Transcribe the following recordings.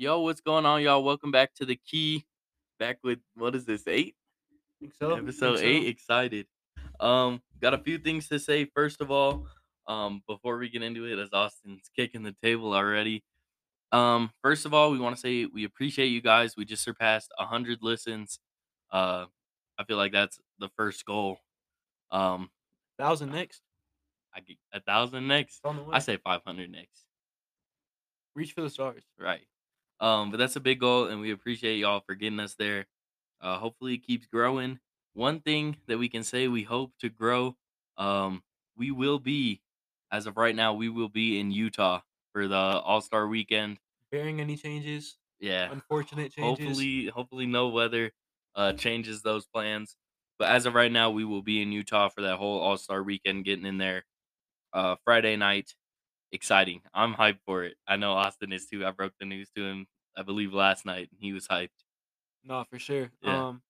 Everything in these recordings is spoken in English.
Yo, what's going on, y'all? Welcome back to the key. Back with what is this, eight? Think so. Episode Think so. eight. Excited. Um, got a few things to say. First of all, um, before we get into it, as Austin's kicking the table already. Um, first of all, we want to say we appreciate you guys. We just surpassed a hundred listens. Uh, I feel like that's the first goal. Um, Thousand next. I get a thousand next. On the way. I say five hundred next. reach for the stars. Right. Um, but that's a big goal, and we appreciate y'all for getting us there. Uh, hopefully, it keeps growing. One thing that we can say we hope to grow. Um, we will be, as of right now, we will be in Utah for the All Star Weekend. Bearing any changes, Yeah. unfortunate changes. Hopefully, hopefully, no weather uh changes those plans. But as of right now, we will be in Utah for that whole All Star Weekend, getting in there. Uh, Friday night, exciting. I'm hyped for it. I know Austin is too. I broke the news to him, I believe, last night. and He was hyped. No, for sure. Yeah. Um,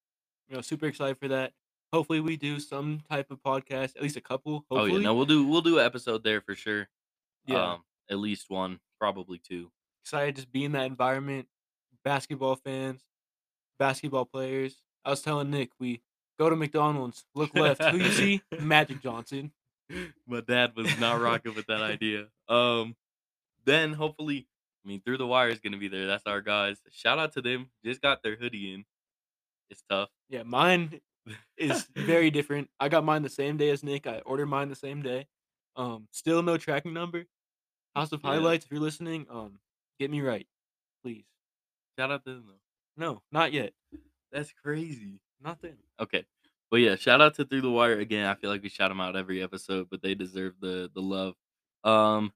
you know, super excited for that. Hopefully, we do some type of podcast, at least a couple. Hopefully, Oh yeah, no, we'll do we'll do an episode there for sure. yeah. Um, at least one, probably two. excited to just be in that environment. Basketball fans, basketball players. I was telling Nick, we go to McDonald's, look left. Who you see? Magic Johnson. My dad was not rocking with that idea. Um, then hopefully, I mean, through the wire is gonna be there. That's our guys. Shout out to them. Just got their hoodie in. It's tough. Yeah, mine is very different. I got mine the same day as Nick. I ordered mine the same day. Um, still no tracking number. House of Yeah. Highlights, if you're listening, um, get me right, please. Shout out to them though. No, not yet. That's crazy. Not then. Okay. But yeah, shout out to Through the Wire again. I feel like we shout them out every episode, but they deserve the the love. Um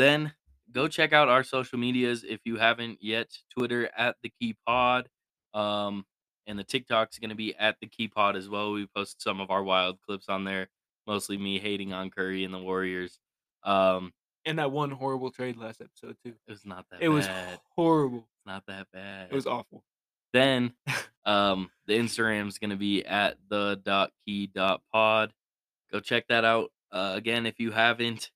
then go check out our social medias if you haven't yet. Twitter at the Key Pod. Um and the TikTok's gonna be at the Key Pod as well. We post some of our wild clips on there. Mostly me hating on Curry and the Warriors. Um And that one horrible trade last episode too. it was not that It was horrible. It's not that bad. It was awful. Then um the Instagram's gonna be at the dot key dot pod. Go check that out. Uh, again, if you haven't,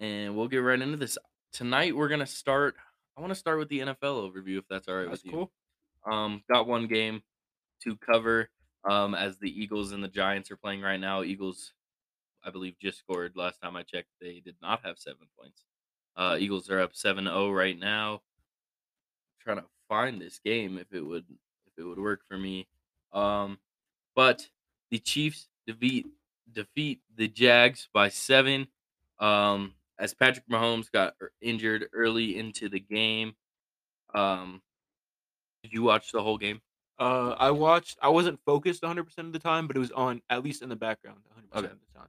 and we'll get right into this. Tonight we're gonna start I want to start with the NFL overview if that's all right That's with you. cool. Um got one game to cover um as the Eagles and the Giants are playing right now. Eagles I believe just scored last time I checked. They did not have 7 points. Uh Eagles are up 7-0 right now trying to find this game if it would if it would work for me. Um, but the Chiefs defeat defeat the Jags by seven. Um, as Patrick Mahomes got er- injured early into the game. Um, did you watch the whole game? Uh, I watched. I wasn't focused 100 percent of the time, but it was on at least in the background 100 percent of the time.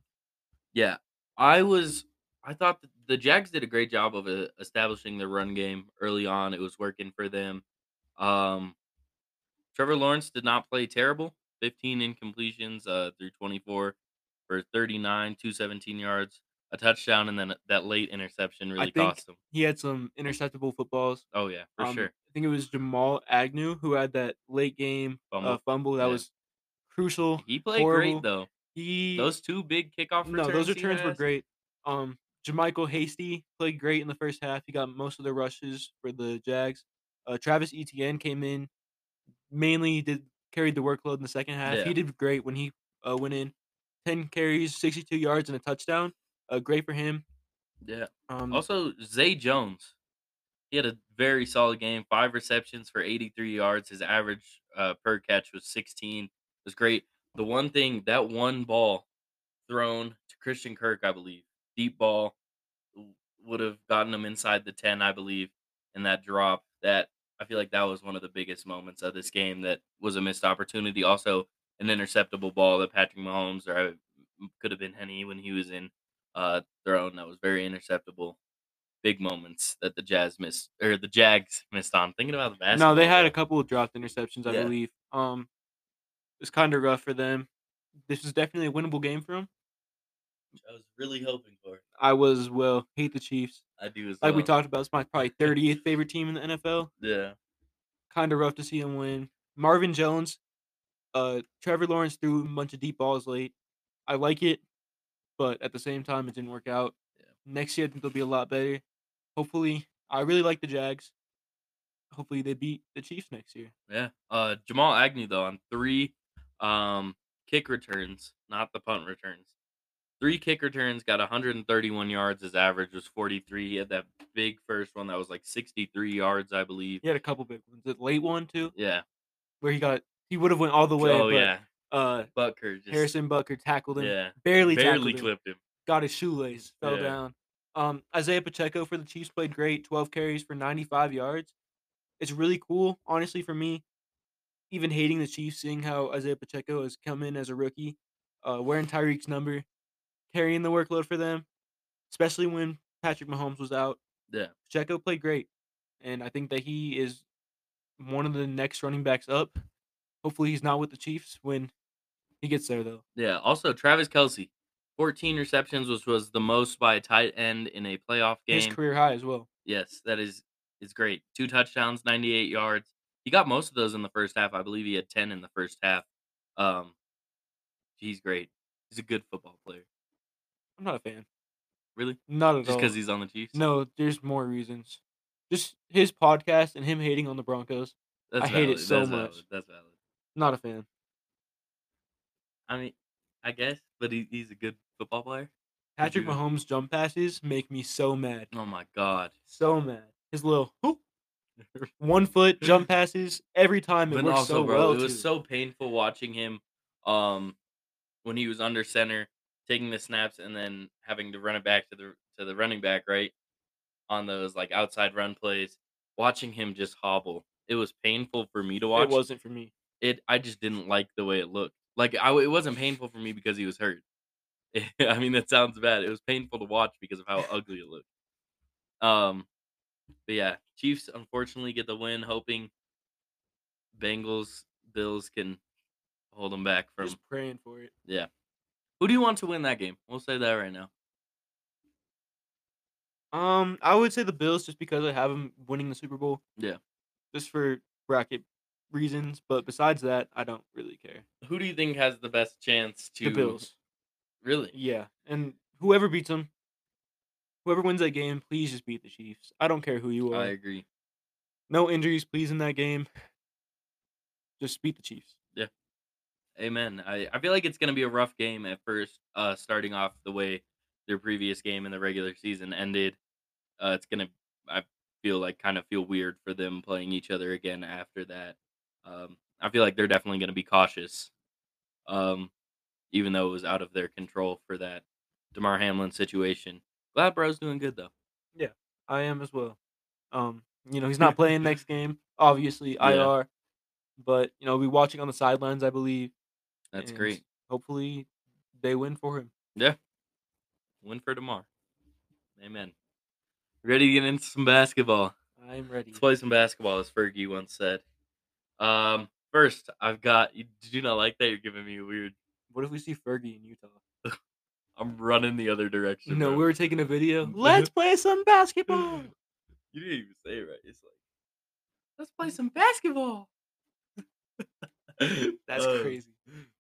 Yeah, I was. I thought that the Jags did a great job of uh, establishing the run game early on. It was working for them. Um, Trevor Lawrence did not play terrible. 15 incompletions uh, through 24 for 39, 217 yards, a touchdown, and then that late interception really think- cost him. He had some interceptable footballs. Oh yeah, for Um, sure. I think it was Jamal Agnew who had that late game Fumble. Uh, fumble that Yeah. was crucial. He played horrible. great though. He Those two big kickoff returns. no, those returns were great. Um, JaMycal Hasty played great in the first half. He got most of the rushes for the Jags. Uh, Travis Etienne came in, mainly did carried the workload in the second half. Yeah. He did great when he uh, went in. Ten carries, sixty-two yards, and a touchdown. Uh, great for him. Yeah. Um, Also, Zay Jones, he had a very solid game. Five receptions for 83 yards. His average uh, per catch was 16. It was great. The one thing that one ball thrown to Christian Kirk, I believe, deep ball, would have gotten him inside the 10, I believe, and that drop. That I feel like that was one of the biggest moments of this game. That was a missed opportunity. Also, an interceptable ball that Patrick Mahomes or uh, could have been Henne when he was in uh, thrown that was very interceptable. Big moments that the Jazz missed or the Jags missed on. Thinking about the basketball. no, they had a couple of dropped interceptions, I Yeah. believe. Um, it was kind of rough for them. This was definitely a winnable game for them. I was really hoping for. I was as well. Hate the Chiefs. I do as Like we talked about, it's my probably 30th favorite team in the NFL. Yeah. Kind of rough to see them win. Marvin Jones, uh, Trevor Lawrence threw a bunch of deep balls late. I like it, but at the same time, it didn't work out. Next year, I think they'll be a lot better. Hopefully, I really like the Jags. hopefully they beat the Chiefs next year. Yeah. Uh, Jamal Agnew though on three um kick returns, not the punt returns. Three kick returns, got 131 yards. His average was 43. He had that big first one that was like 63 yards, I believe. He had a couple big ones. The late one too, Yeah. where he got he would have went all the way. oh yeah. Uh, Butker just Harrison Butker tackled him. yeah Barely, barely tackled him. clipped him. Got his shoelace. Fell Yeah. down. Um, Isaiah Pacheco for the Chiefs played great. 12 carries for 95 yards. It's really cool, honestly, for me. Even hating the Chiefs, seeing how Isaiah Pacheco has come in as a rookie, uh, wearing Tyreek's number, carrying the workload for them, especially when Patrick Mahomes was out. Yeah. Pacheco played great, and I think that he is one of the next running backs up. Hopefully, he's not with the Chiefs when he gets there, though. Yeah. Also, Travis Kelce, 14 receptions, which was the most by a tight end in a playoff game. His career high as well. Yes, that is is great. Two touchdowns, 98 yards. He got most of those in the first half. I believe he had 10 in the first half. Um, he's great. He's a good football player. I'm not a fan. Really? Not at Just all. Just because he's on the Chiefs? No, there's more reasons. Just his podcast and him hating on the Broncos. That's I hate it so That's much. Valid. That's valid. Not a fan. I mean, I guess, but he, he's a good football player. Patrick you- Mahomes jump passes make me so mad. Oh my god. So mad. His little whoop, one foot jump passes every time it But works also, so bro, well. it was too. so painful watching him um when he was under center, taking the snaps and then having to run it back to the to the running back, right? On those like outside run plays. Watching him just hobble. It was painful for me to watch. It wasn't for me. it I just didn't like the way it looked. Like I, it wasn't painful for me because he was hurt. I mean that sounds bad. It was painful to watch because of how ugly it looked. Um, but yeah, Chiefs unfortunately get the win, hoping Bengals Bills can hold them back from. Just praying for it. Yeah, who do you want to win that game? We'll say that right now. Um, I would say the Bills just because I have them winning the Super Bowl. Yeah. Just for bracket reasons, but besides that, I don't really care. Who do you think has the best chance to The Bills. Really? Yeah, and whoever beats them, whoever wins that game, please just beat the Chiefs. I don't care who you are. I agree. No injuries, please, in that game. Just beat the Chiefs. Yeah. Amen. I, I feel like it's gonna be a rough game at first, uh, starting off the way their previous game in the regular season ended. Uh, it's gonna I feel like kind of feel weird for them playing each other again after that. Um, I feel like they're definitely gonna be cautious. Um, even though it was out of their control for that Damar Hamlin situation. Glad Bro's doing good though. Yeah, I am as well. Um, you know, he's not playing next game, obviously Yeah. IR, but you know, be watching on the sidelines, I believe. That's great. Hopefully, they win for him. Yeah. Win for Damar. Amen. Ready to get into some basketball. I'm ready. Let's play some basketball, as Fergie once said. Um, first, I've got. you- Did you not like that? You're giving me a weird. What if we see Fergie in Utah? I'm running the other direction. No, bro. we were taking a video. Let's play some basketball. You didn't even say it right. It's like, let's play some basketball. That's Uh, crazy.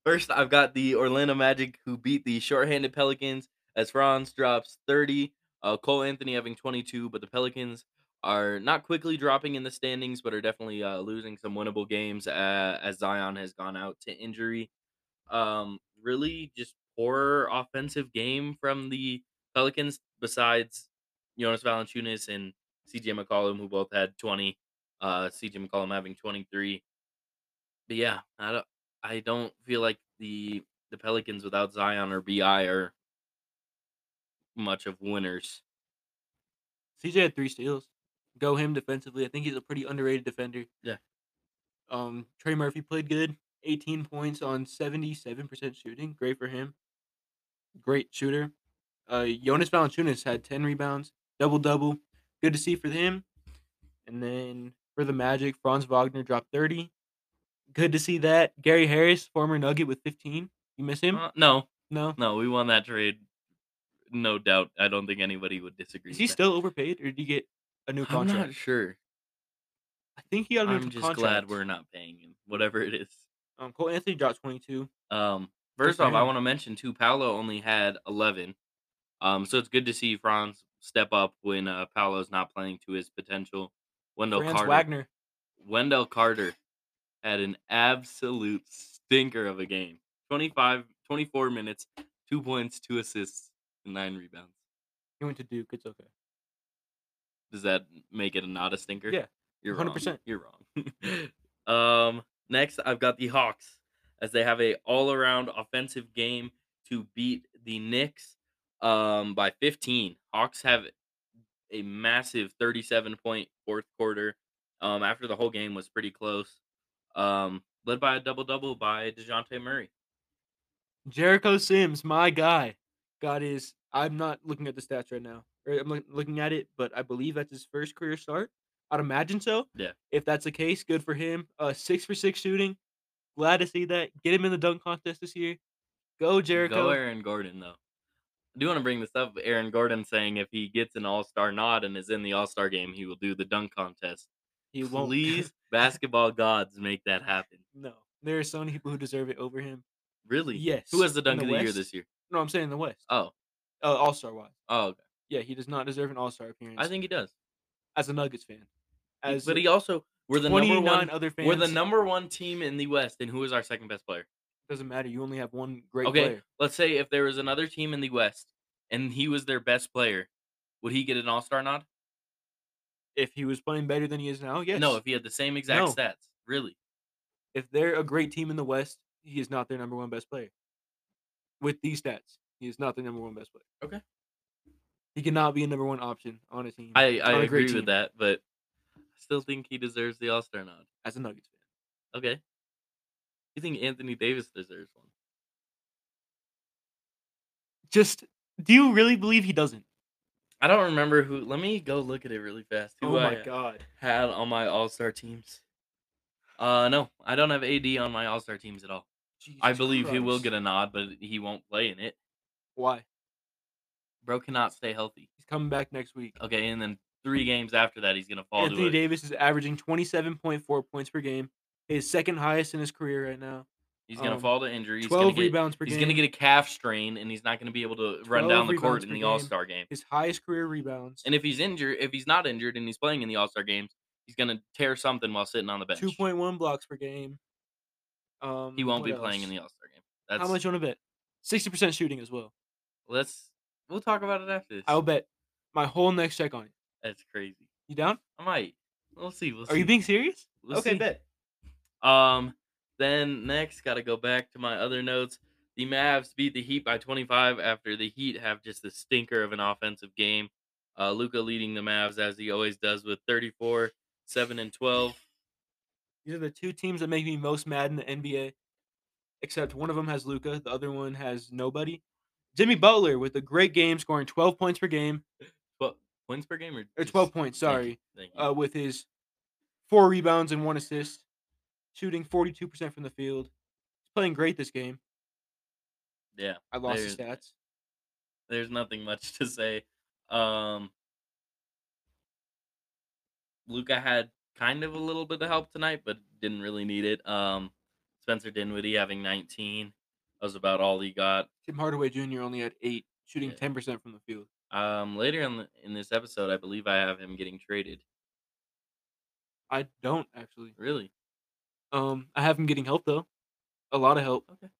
First, I've got the Orlando Magic who beat the shorthanded Pelicans as Franz drops 30. Uh, Cole Anthony having 22, but the Pelicans are not quickly dropping in the standings, but are definitely uh, losing some winnable games uh, as Zion has gone out to injury. Um, really, just poor offensive game from the Pelicans. Besides Jonas Valanciunas and CJ McCollum, who both had 20. Uh, CJ McCollum having 23. But yeah, I don't. I don't feel like the the Pelicans without Zion or BI are much of winners. CJ had three steals. Go him defensively. I think he's a pretty underrated defender. Yeah. Um, Trey Murphy played good. 18 points on 77% shooting. Great for him. Great shooter. Uh, Jonas Valanciunas had 10 rebounds, double double. Good to see for him. And then for the Magic, Franz Wagner dropped 30. Good to see that. Gary Harris, former Nugget, with 15. You miss him? Uh, no, no. no, we won that trade. No doubt. I don't think anybody would disagree. Is he still overpaid, or did he get a new I'm contract? not sure. I think he got a new contract. I'm just contract. glad we're not paying him, whatever it is. Um, Cole Anthony dropped 22. Um, first off, I him. want to mention too. Paolo only had 11. Um, so it's good to see Franz step up when uh, Paolo's not playing to his potential. Wendell Franz Carter, Wagner. Wendell Carter had an absolute stinker of a game. 25, 24 minutes, two points, two assists, and nine rebounds. He went to Duke. It's okay. Does that make it a not a stinker? Yeah, you're 100%. wrong. You're wrong. um, next, I've got the Hawks as they have a all-around offensive game to beat the Knicks um, by 15. Hawks have a massive 37 point fourth quarter. Um, after the whole game was pretty close, um, led by a double double by Dejounte Murray. Jericho Sims, my guy, got is. I'm not looking at the stats right now. I'm look- looking at it, but I believe that's his first career start. I'd imagine so. Yeah. If that's the case, good for him. Uh, six for six shooting. Glad to see that. Get him in the dunk contest this year. Go Jericho. Go Aaron Gordon though. I do want to bring this up. Aaron Gordon saying if he gets an All Star nod and is in the All Star game, he will do the dunk contest. he won't. Please, basketball gods, make that happen. no. There are so many people who deserve it over him. Really? Yes. Who has the dunk the of the year this year? No, I'm saying the West. Oh, Uh, All Star wise. oh, okay. Yeah, he does not deserve an All Star appearance. I think he does. as a Nuggets fan. As but he also we're the number 29 one. other fans. We're the number one team in the West, and who is our second best player? Doesn't matter. You only have one great okay, player. let's say if there was another team in the West and he was their best player, would he get an All Star nod? If he was playing better than he is now, yes. No, if he had the same exact No. stats. Really? if they're a great team in the West, he is not their number one best player. With these stats, he is not the number one best player. Okay. He cannot be a number one option on a team. I, I agree great with that, but I still think he deserves the All Star nod. as a Nuggets fan. Okay. You think Anthony Davis deserves one? Just, do you really believe he doesn't? I don't remember who. Let me go look at it really fast. Who oh I my god. had on my All Star teams. Uh, no, I don't have AD on my All Star teams at all. I Jesus believe he will Christ. get a nod, but he won't play in it. Why? Bro cannot stay healthy. He's coming back next week. Okay, and then three games after that, he's gonna fall Anthony to it. Davis is averaging 27.4 points per game, his second highest in his career right now. He's gonna um, fall to injury. He's 12 gonna get, rebounds per He's game. gonna get a calf strain, and he's not gonna be able to run 12 down the court rebounds in per the game. All Star game. his highest career rebounds. And if he's injured, if he's not injured and he's playing in the All Star games, he's gonna tear something while sitting on the bench. 2.1 blocks per game. Um, He won't be playing in the All Star game. That's How much you want to bet? 60% shooting as well. Let's we'll talk about it after this. I'll bet my whole next check on it. That's crazy. You down? I might. We'll see. We'll Are you being serious? We'll okay, see. bet. Um, then next, got to go back to my other notes. The Mavs beat the Heat by 25 after the Heat have just the stinker of an offensive game. Uh, Luka leading the Mavs as he always does with 34, 7 and 12. These are the two teams that make me most mad in the NBA. Except one of them has Luka, the other one has nobody. Jimmy Butler with a great game, scoring 12 points per game, What points per game or, or 12 points. Thank you, Sorry, Thank you. uh, with his four rebounds and one assist, shooting 42% from the field. He's playing great this game. yeah, I lost the stats. there's nothing much to say. Um, Luka had kind of a little bit of help tonight, but didn't really need it. Um, Spencer Dinwiddie having 19 that was about all he got. Tim Hardaway Jr. only had eight, shooting Yeah. 10% from the field. Um, later in the, in this episode, I believe I have him getting traded. I don't actually. Really? Um, I have him getting help though, a lot of help. Okay.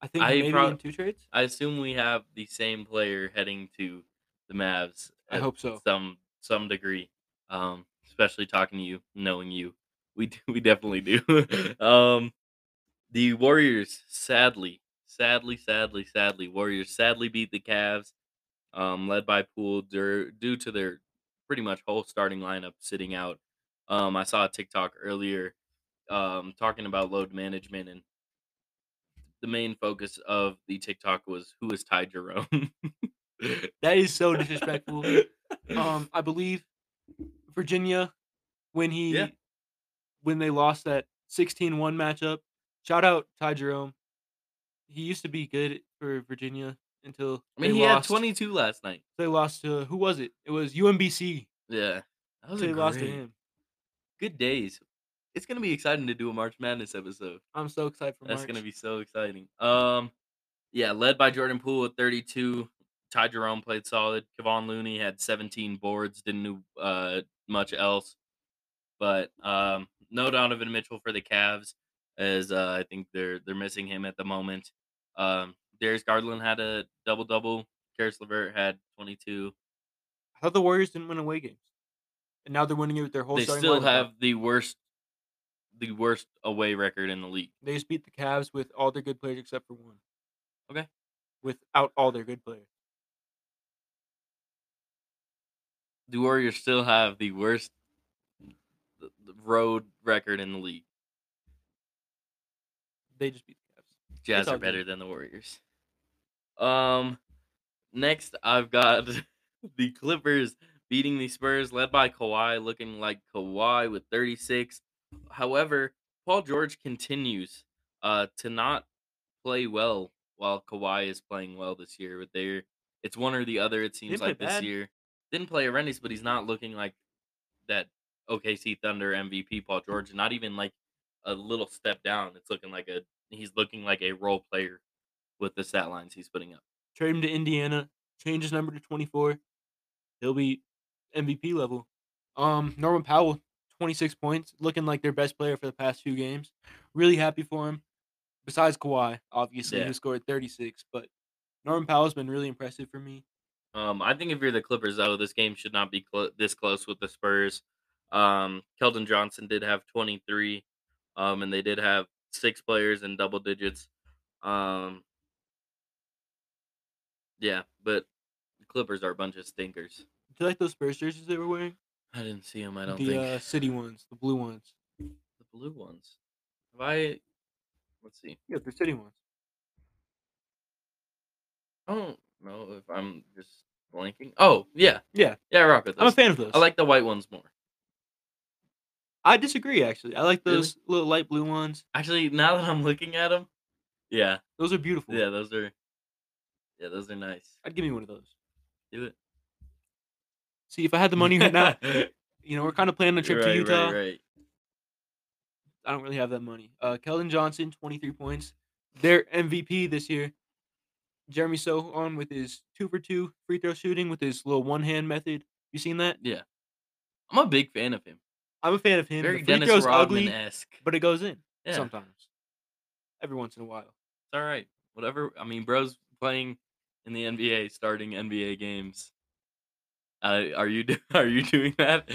I think I maybe prob- in two trades. I assume we have the same player heading to the Mavs. I hope so. Some some degree. Um, especially talking to you, knowing you, we do, we definitely do. um, the Warriors, sadly, sadly, sadly, sadly, Warriors sadly beat the Cavs. Um, led by Poole due, due to their pretty much whole starting lineup sitting out. Um, I saw a TikTok earlier um, talking about load management and the main focus of the TikTok was who is Ty Jerome. That is so disrespectful. um, I believe Virginia when he Yeah. when they lost that 16-1 matchup. Shout out Ty Jerome. He used to be good for Virginia until I mean, he lost. had 22 last night. They lost to who was it? It was UMBC. Yeah, that was They lost to him. Good days. It's gonna be exciting to do a March Madness episode. I'm so excited for That's March. gonna be so exciting. Um, yeah, led by Jordan Poole at 32. Ty Jerome played solid. Kevon Looney had 17 boards. Didn't do uh much else. But um, no Donovan Mitchell for the Cavs, as uh, I think they're they're missing him at the moment. Um, Darius Garland had a double double. Caris LeVert had 22. I thought the Warriors didn't win away games, and now they're winning it with their whole. They still lineup. have the worst the worst away record in the league. They just beat the Cavs with all their good players except for one. Okay. Without all their good players. The Warriors still have the worst road record in the league. They just beat the Cavs. Jazz are good. better than the Warriors. Um, next I've got the Clippers beating the Spurs, led by Kawhi, looking like Kawhi with 36. However, Paul George continues uh to not play well while Kawhi is playing well this year. With their, it's one or the other. It seems like this bad. year didn't play horrendous, but he's not looking like that OKC Thunder MVP Paul George. Not even like a little step down. It's looking like a he's looking like a role player with the stat lines he's putting up. Trade him to Indiana. Change his number to 24. He'll be MVP level. Um, Norman Powell, 26 points, looking like their best player for the past few games. Really happy for him. Besides Kawhi, obviously, Yeah. who scored 36, but Norman Powell's been really impressive for me. Um, I think if you're the Clippers, though, this game should not be clo- this close with the Spurs. Um, Keldon Johnson did have 23, um, and they did have six players in double digits. Um, yeah, but the Clippers are a bunch of stinkers. Do you like those Spurs jerseys they were wearing? I didn't see them. I don't the think uh, city ones, the blue ones. the blue ones. Have I? Let's see. Yeah, the city ones. I don't know if I'm just blanking. Oh yeah, Yeah, yeah, I rock with those. I'm a fan of those. I like the white ones more. I disagree, actually. I like Really? those little light blue ones. Actually, now that I'm looking at them, yeah, Those are beautiful. yeah, those are, yeah, those are nice. I'd give me one of those. Do it. See, if I had the money right now, you know, we're kind of planning a trip right, to Utah. Right, right. I don't really have that money. Uh, Keldon Johnson, 23 points. Their MVP this year. Jeremy Sochan with his two for two free throw shooting with his little one hand method. You seen that? Yeah, I'm a big fan of him. I'm a fan of him. Very the free Dennis throw's Rodman ugly, esque. but it goes in Yeah, sometimes. Every once in a while. it's all right. Whatever. I mean, bro's playing in the NBA, starting NBA games. Uh, are you do- are you doing that?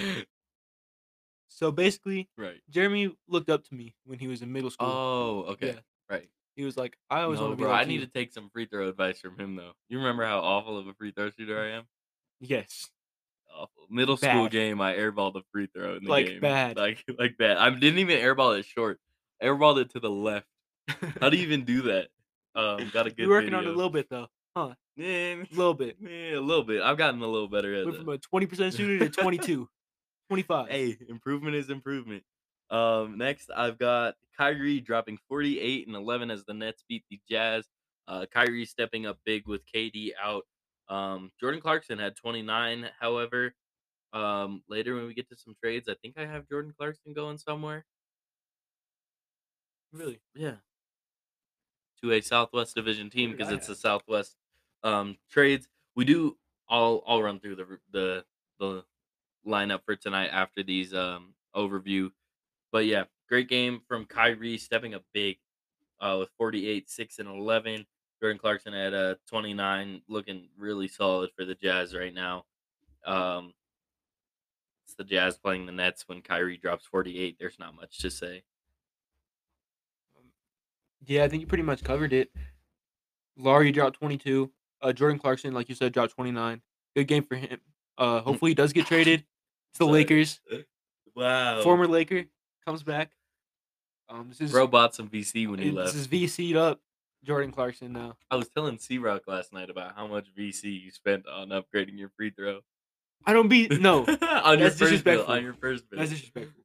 So basically, right. Jeremy looked up to me when he was in middle school. Oh, okay. Yeah. Right. He was like, I always want to be bro, like I need you." to take some free throw advice from him though. You remember how awful of a free throw shooter I am? Yes. Awful. Middle school game, I airballed a free throw in the Like, game. bad. Like like bad. I didn't even airball it short. I airballed it to the left. How do you even do that? Um, got a good. You're working on it a little bit though. Huh. Eh, A little bit. Yeah, a little bit. I've gotten a little better at Went it. from a 20% shooter to 22. 25. Hey, improvement is improvement. Um, next I've got Kyrie dropping 48 and 11 as the Nets beat the Jazz. Uh, Kyrie stepping up big with KD out. Um, Jordan Clarkson had 29. However, um, later when we get to some trades, I think I have Jordan Clarkson going somewhere. Really? Yeah. To a Southwest Division team because it's the? Southwest um, trades. We do. I'll I'll run through the the the lineup for tonight after these um overview. But yeah, great game from Kyrie stepping up big uh, with 48, 6, and 11. Jordan Clarkson at uh, 29, looking really solid for the Jazz right now. Um, it's the Jazz playing the Nets when Kyrie drops 48. There's not much to say. Yeah, I think you pretty much covered it. Lauri dropped 22. Uh, Jordan Clarkson, like you said, dropped 29. Good game for him. Uh, hopefully he does get traded to the Lakers. Wow. Former Laker comes back. Um, this is bought some VC when he left. this is VC'd up. Jordan Clarkson now. I was telling C Rock last night about how much VC you spent on upgrading your free throw. I don't be no. on your first bill. disrespectful. On your first bill. That's disrespectful.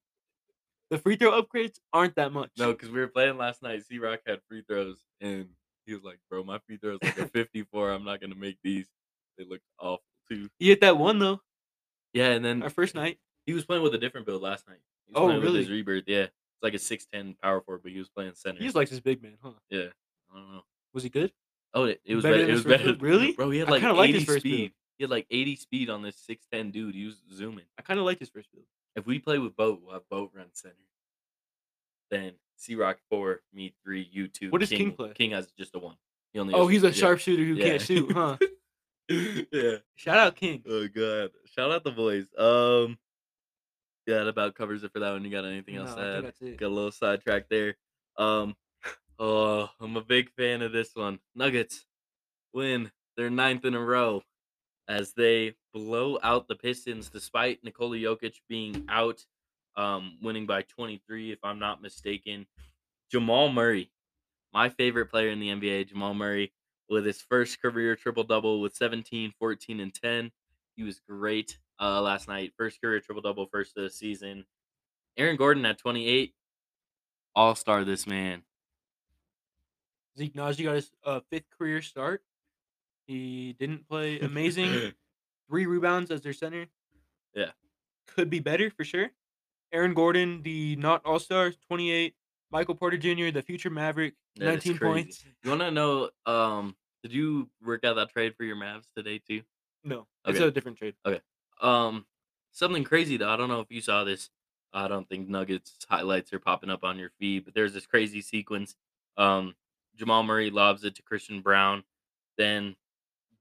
The free throw upgrades aren't that much. No, because we were playing last night. C Rock had free throws, and he was like, "Bro, my free throws like a 54. I'm not gonna make these. They look awful too." You hit that one though. Yeah, and then Our first night. he was playing with a different build last night. He was Oh, playing with his really? rebirth. Yeah, it's like a 6'10 power forward, but he was playing center. He just likes his big man, huh? yeah, I don't know. Was he good? Oh, it, it was Better better. It was better. build? Really? bro. He had like kinda 80 his first speed. build. He had like 80 speed on this 6'10 dude. He was zooming. I kind of like his first build. If we play with Boat, we'll have Boat run center. then C Rock four, me three, you two. What does King play? King has just a one. He only Oh, he's a yeah. sharpshooter who Yeah. can't shoot, huh? yeah. Shout out King. Oh god. Shout out the boys. Um. Yeah, that about covers it for that one. You got anything else No, to I add? that's it. Got a little sidetrack there. Um. Oh, I'm a big fan of this one. Nuggets win their ninth in a row as they blow out the Pistons despite Nikola Jokic being out, um, winning by 23, if I'm not mistaken. Jamal Murray, my favorite player in the NBA, Jamal Murray, with his first career triple double with 17, 14, and 10. He was great uh, last night. First career triple double, first of the season. Aaron Gordon at 28, all star this man. Zeke Nnaji got his uh, fifth career start. He didn't play amazing. Three rebounds as their center. Yeah. Could be better for sure. Aaron Gordon, the not all star, 28. Michael Porter Jr., the future Maverick, That is 19 points. You want to know? Um, did you work out that trade for your Mavs today too? No, it's Okay. a different trade. Um, something crazy though. I don't know if you saw this. I don't think Nuggets highlights are popping up on your feed, but there's this crazy sequence. Um, Jamal Murray lobs it to Christian Braun, then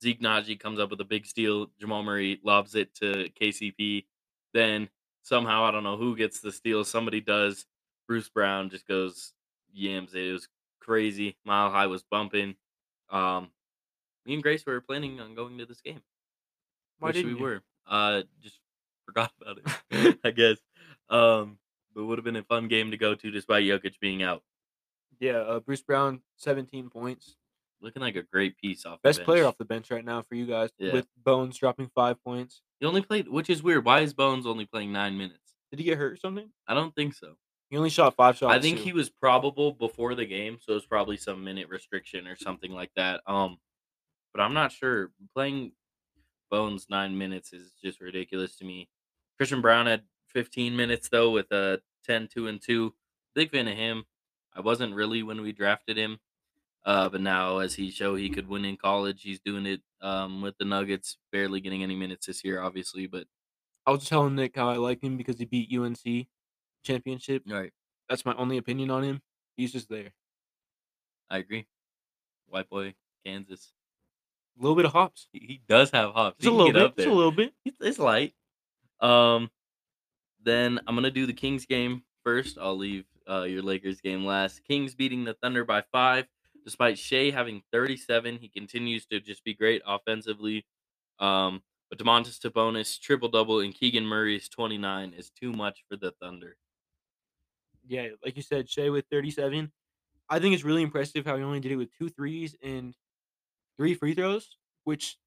Zeke Nnaji comes up with a big steal. Jamal Murray lobs it to KCP, then somehow I don't know who gets the steal. Somebody does. Bruce Brown just goes yams it. It was crazy. Mile High was bumping. Um, me and Grace were planning on going to this game. Why didn't we you? were. Uh, just forgot about it. I guess. Um, but would have been a fun game to go to despite Jokic being out. Yeah, uh, Bruce Brown, 17 points. Looking like a great piece off. the Best player off the bench right now for you guys, Yeah. with Bones dropping five points. He only played, which is weird. Why is Bones only playing nine minutes? Did he get hurt or something? I don't think so. He only shot five shots. I think too. he was probable before the game, so it's probably some minute restriction or something like that. Um, but I'm not sure. Playing Bones nine minutes is just ridiculous to me. Christian Braun had 15 minutes though with a 10, 2, and 2. Big fan of him. I wasn't really when we drafted him. Uh, but now as he showed he could win in college, he's doing it um, with the Nuggets, barely getting any minutes this year, obviously. But I was telling Nick how I like him because he beat UNC championship. right, That's my only opinion on him. He's just there. I agree. White boy, Kansas. A little bit of hops. He, does have hops. Just a little bit. there. a little bit. It's, it's light. Um, then I'm gonna do the Kings game first. I'll leave uh, your Lakers game last. Kings beating the Thunder by five, despite Shai having 37. He continues to just be great offensively. Um, but Domantas Sabonis triple double and Keegan Murray's 29 is too much for the Thunder. Yeah, like you said, Shai with 37. I think it's really impressive how he only did it with two threes and three free throws, which is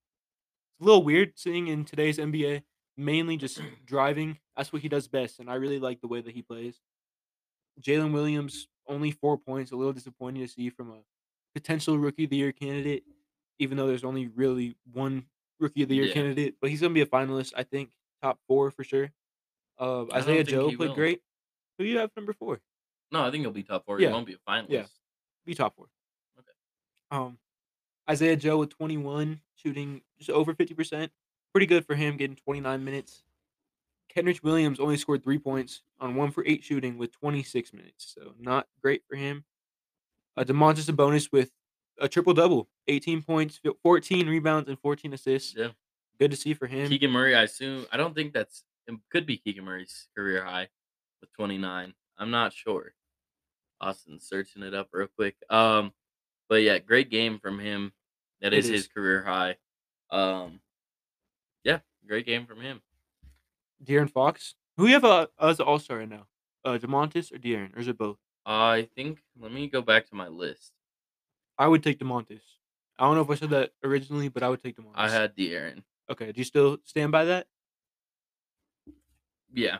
a little weird seeing in today's NBA. Mainly just driving. That's what he does best, and I really like the way that he plays. Jalen Williams only four points. A little disappointing to see from a potential rookie of the year candidate, even though there's only really one rookie of the year Yeah. candidate. But he's gonna be a finalist, I think, top four for sure. Uh, Isaiah Joe played will. great. Who do you have number four? No, I think he'll be top four. Yeah. He won't be a finalist. Yeah. Be top four. Okay. Um, Isaiah Joe with 21, shooting just over 50%. Pretty good for him, getting 29 minutes. Kenrich Williams only scored three points on one for eight shooting with 26 minutes, so not great for him. Uh, Domantas Sabonis with a triple double, 18 points, 14 rebounds, and 14 assists. Yeah. Good to see for him. Keegan Murray, I assume. I don't think that's it could be Keegan Murray's career high with 29. I'm not sure. Austin's searching it up real quick. Um, but yeah, great game from him. That It is his career high. Um, yeah, great game from him. De'Aaron Fox. Who you have uh, as an all star right now? Uh, Domantas or De'Aaron, or is it both? I think. Let me go back to my list. I would take Domantas. I don't know if I said that originally, but I would take Domantas. I had De'Aaron. Okay, do you still stand by that Yeah,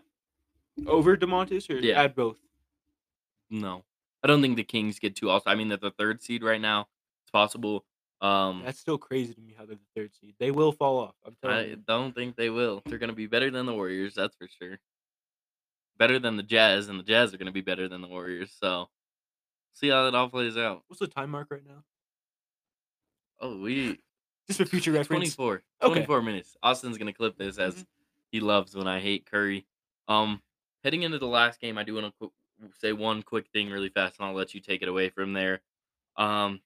over Domantas or Yeah. add both? no, I don't think the Kings get two. Also, I mean, they're the third seed right now. It's possible. Um, That's still crazy to me how they're the third seed. They will fall off. I'm telling I you. don't think they will. They're going to be better than the Warriors, that's for sure. Better than the Jazz, and the Jazz are going to be better than the Warriors. So, see how it all plays out. What's the time mark right now? Oh, we Just for future reference. 24, Okay. 24 minutes. Austin's going to clip this as Mhm. he loves when I hate Curry. Um, heading into the last game, I do want to say one quick thing really fast, and I'll let you take it away from there. Um,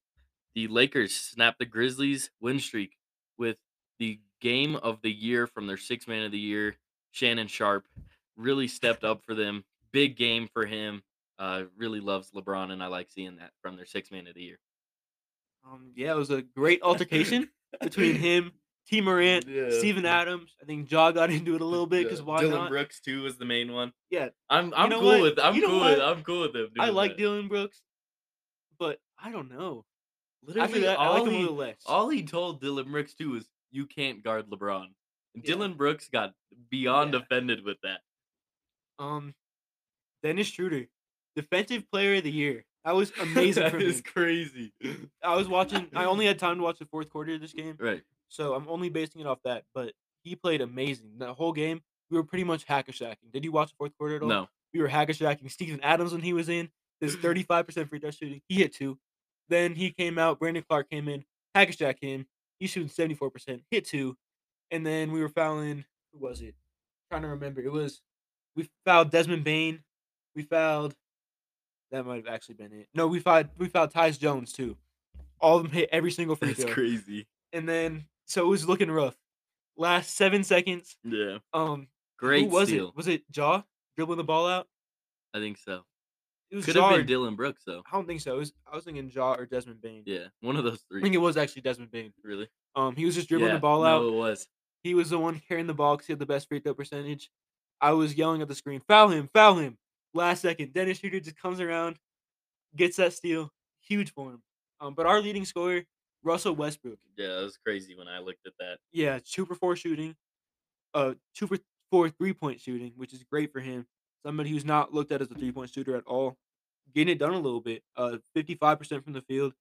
the Lakers snapped the Grizzlies win streak with the game of the year from their six man of the year, Shannon Sharpe. Really stepped up for them. Big game for him. Uh, really loves LeBron, and I like seeing that from their six man of the year. Um, yeah, it was a great altercation between him, T. Morant, Yeah. Steven Adams. I think Ja got into it a little bit because Yeah. why Dillon not? Brooks too was the main one. Yeah, I'm I'm know cool what? with I'm You know cool with? I'm cool with them. I like that. Dillon Brooks, but I don't know. Literally, that, I all like him he- less. All he told Dillon Brooks too was you can't guard LeBron. And Yeah. Dillon Brooks got beyond Yeah. offended with that. Um, Dennis Schroeder, defensive player of the year. That was amazing that is crazy. I was watching. I only had time to watch the fourth quarter of this game, right. so I'm only basing it off that. But he played amazing. The whole game, we were pretty much hacker shacking. Did you watch the fourth quarter at all? No. We were hacker shacking. Steven Adams when he was in, this 35% free throw shooting. He hit two. Then he came out. Brandon Clarke came in. Hacker shack him. He's shooting 74%. Hit two. And then we were fouling. Who was it? trying to remember. It was we fouled Desmond Bane. We fouled. That might have actually been it. No, we fouled we fouled Tyus Jones too. All of them hit every single free That's throw. crazy. And then so it was looking rough. Last seven seconds. Yeah. Um, Great who was steal. it? Was it Ja dribbling the ball out? I think so. It was Could have been Dillon Brooks though. I don't think so. It was, I was thinking Ja or Desmond Bane. Yeah. One of those three. I think it was actually Desmond Bane. Really? Um, he was just dribbling yeah, the ball no, out. it was. He was the one carrying the ball because he had the best free throw percentage. I was yelling at the screen, foul him, foul him. Last second, Dennis Schroeder just comes around, gets that steal. Huge for him. Um, but our leading scorer, Russell Westbrook. Yeah, it was crazy when I looked at that. Yeah, two for four shooting, uh, two for four three point shooting, which is great for him. Somebody who's not looked at as a three point shooter at all, getting it done a little bit. Uh, fifty five percent from the field.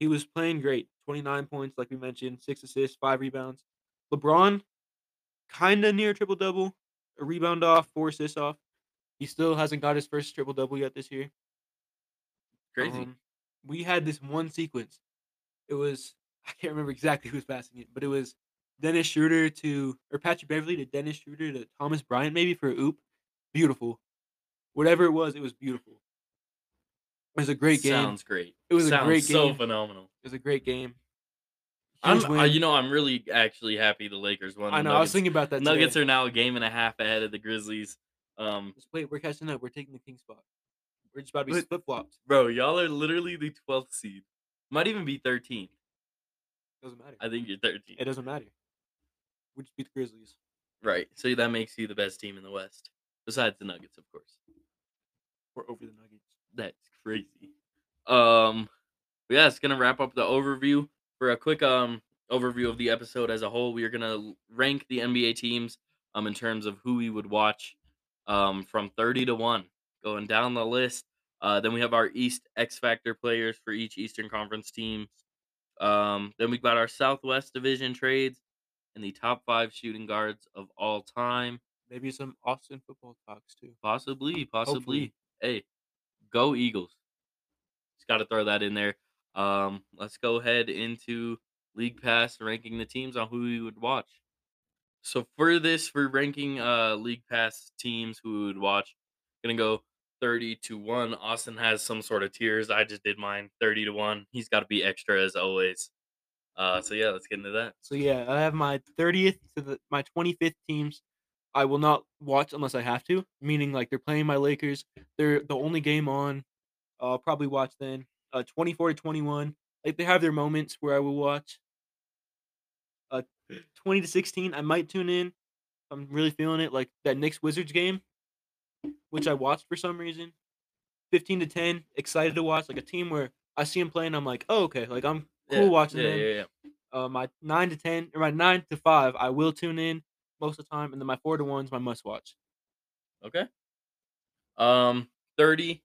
He was playing great. Twenty nine points, like we mentioned, six assists, five rebounds. LeBron, kind of near triple double, a rebound off, four assists off. He still hasn't got his first triple double yet this year. Crazy. Um, we had this one sequence. It was I can't remember exactly who was passing it, but it was Dennis Schroeder to or Patrick Beverley to Dennis Schroeder to Thomas Bryant maybe for a oop. Beautiful. Whatever it was, it was beautiful. It was a great game. Sounds great. It was a great game. so phenomenal. It was a great game. I'm, uh, you know, I'm really actually happy the Lakers won. I know. I was thinking about that. Nuggets today. are now a game and a half ahead of the Grizzlies. Um, Just wait, we're catching up. We're taking the king spot. We're just about to be flip flopped. bro, y'all are literally the 12th seed. Might even be 13. Doesn't matter. I think you're 13. It doesn't matter. We just beat the Grizzlies. Right. So that makes you the best team in the West, besides the Nuggets, of course. We're over the Nuggets. That's crazy. Um, yeah, it's gonna wrap up the overview. For a quick um overview of the episode as a whole, we are gonna rank the NBA teams um in terms of who we would watch um from thirty to one, going down the list. Uh, then we have our East X Factor players for each Eastern Conference team. Um, then we got our Southwest Division trades and the top five shooting guards of all time. Maybe some Austin football talks too. Possibly, possibly. Hopefully. Hey, go Eagles. Just got to throw that in there. Um, let's go ahead into League Pass ranking the teams on who we would watch. So for this, for ranking uh League Pass teams who would watch, gonna go 30 to 1. Austin has some sort of tiers. I just did mine 30 to 1. He's got to be extra as always. Uh, so yeah, let's get into that. So yeah, I have my 30th to the, my 25th teams. I will not watch unless I have to. Meaning like they're playing my Lakers. They're the only game on. I'll probably watch then. Uh, 24 to 21. Like they have their moments where I will watch. Uh, 20 to 16. I might tune in. I'm really feeling it. Like that Knicks Wizards game, which I watched for some reason. 15 to 10. Excited to watch. Like a team where I see them playing. I'm like, oh okay. Like I'm cool Yeah, watching yeah, them yeah, yeah. uh, my nine to ten or my nine to five, I will tune in most of the time, and then my four to one's my must watch. Okay. Um, 30,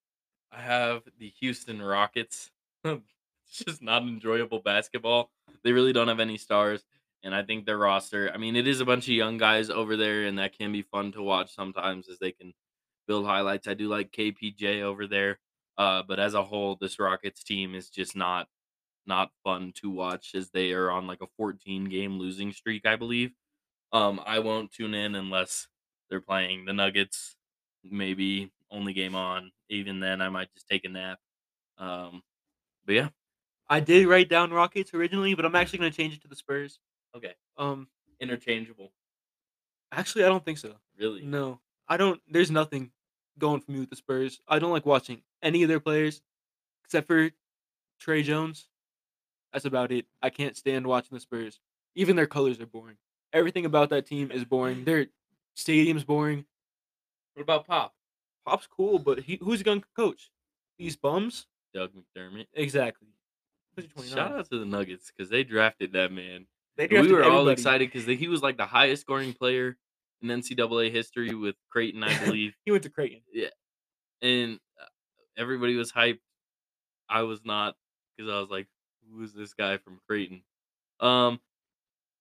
I have the Houston Rockets. it's just not enjoyable basketball. They really don't have any stars. And I think their roster, I mean, it is a bunch of young guys over there, and that can be fun to watch sometimes as they can build highlights. I do like KPJ over there. Uh, but as a whole, this Rockets team is just not not fun to watch as they are on like a 14 game losing streak, I believe. Um, I won't tune in unless they're playing the Nuggets, maybe only game on. Even then, I might just take a nap. Um, but yeah, I did write down Rockets originally, but I'm actually gonna change it to the Spurs. okay, Um, interchangeable. actually, I don't think so. Really? No, I don't. There's nothing going for me with the Spurs. I don't like watching any of their players except for Tre Jones. That's about it. I can't stand watching the Spurs. Even their colors are boring. Everything about that team is boring. Their stadium's boring. What about Pop? Pop's cool, but he, who's he gonna coach? These bums? Doug McDermott. Exactly. Who's he, 29? Shout out to the Nuggets because they drafted that man. They And we drafted were all excited because he was like the highest scoring player in NCAA history with Creighton, I believe. He went to Creighton. Yeah, and uh, everybody was hyped. I was not because I was like, "Who is this guy from Creighton?" Um,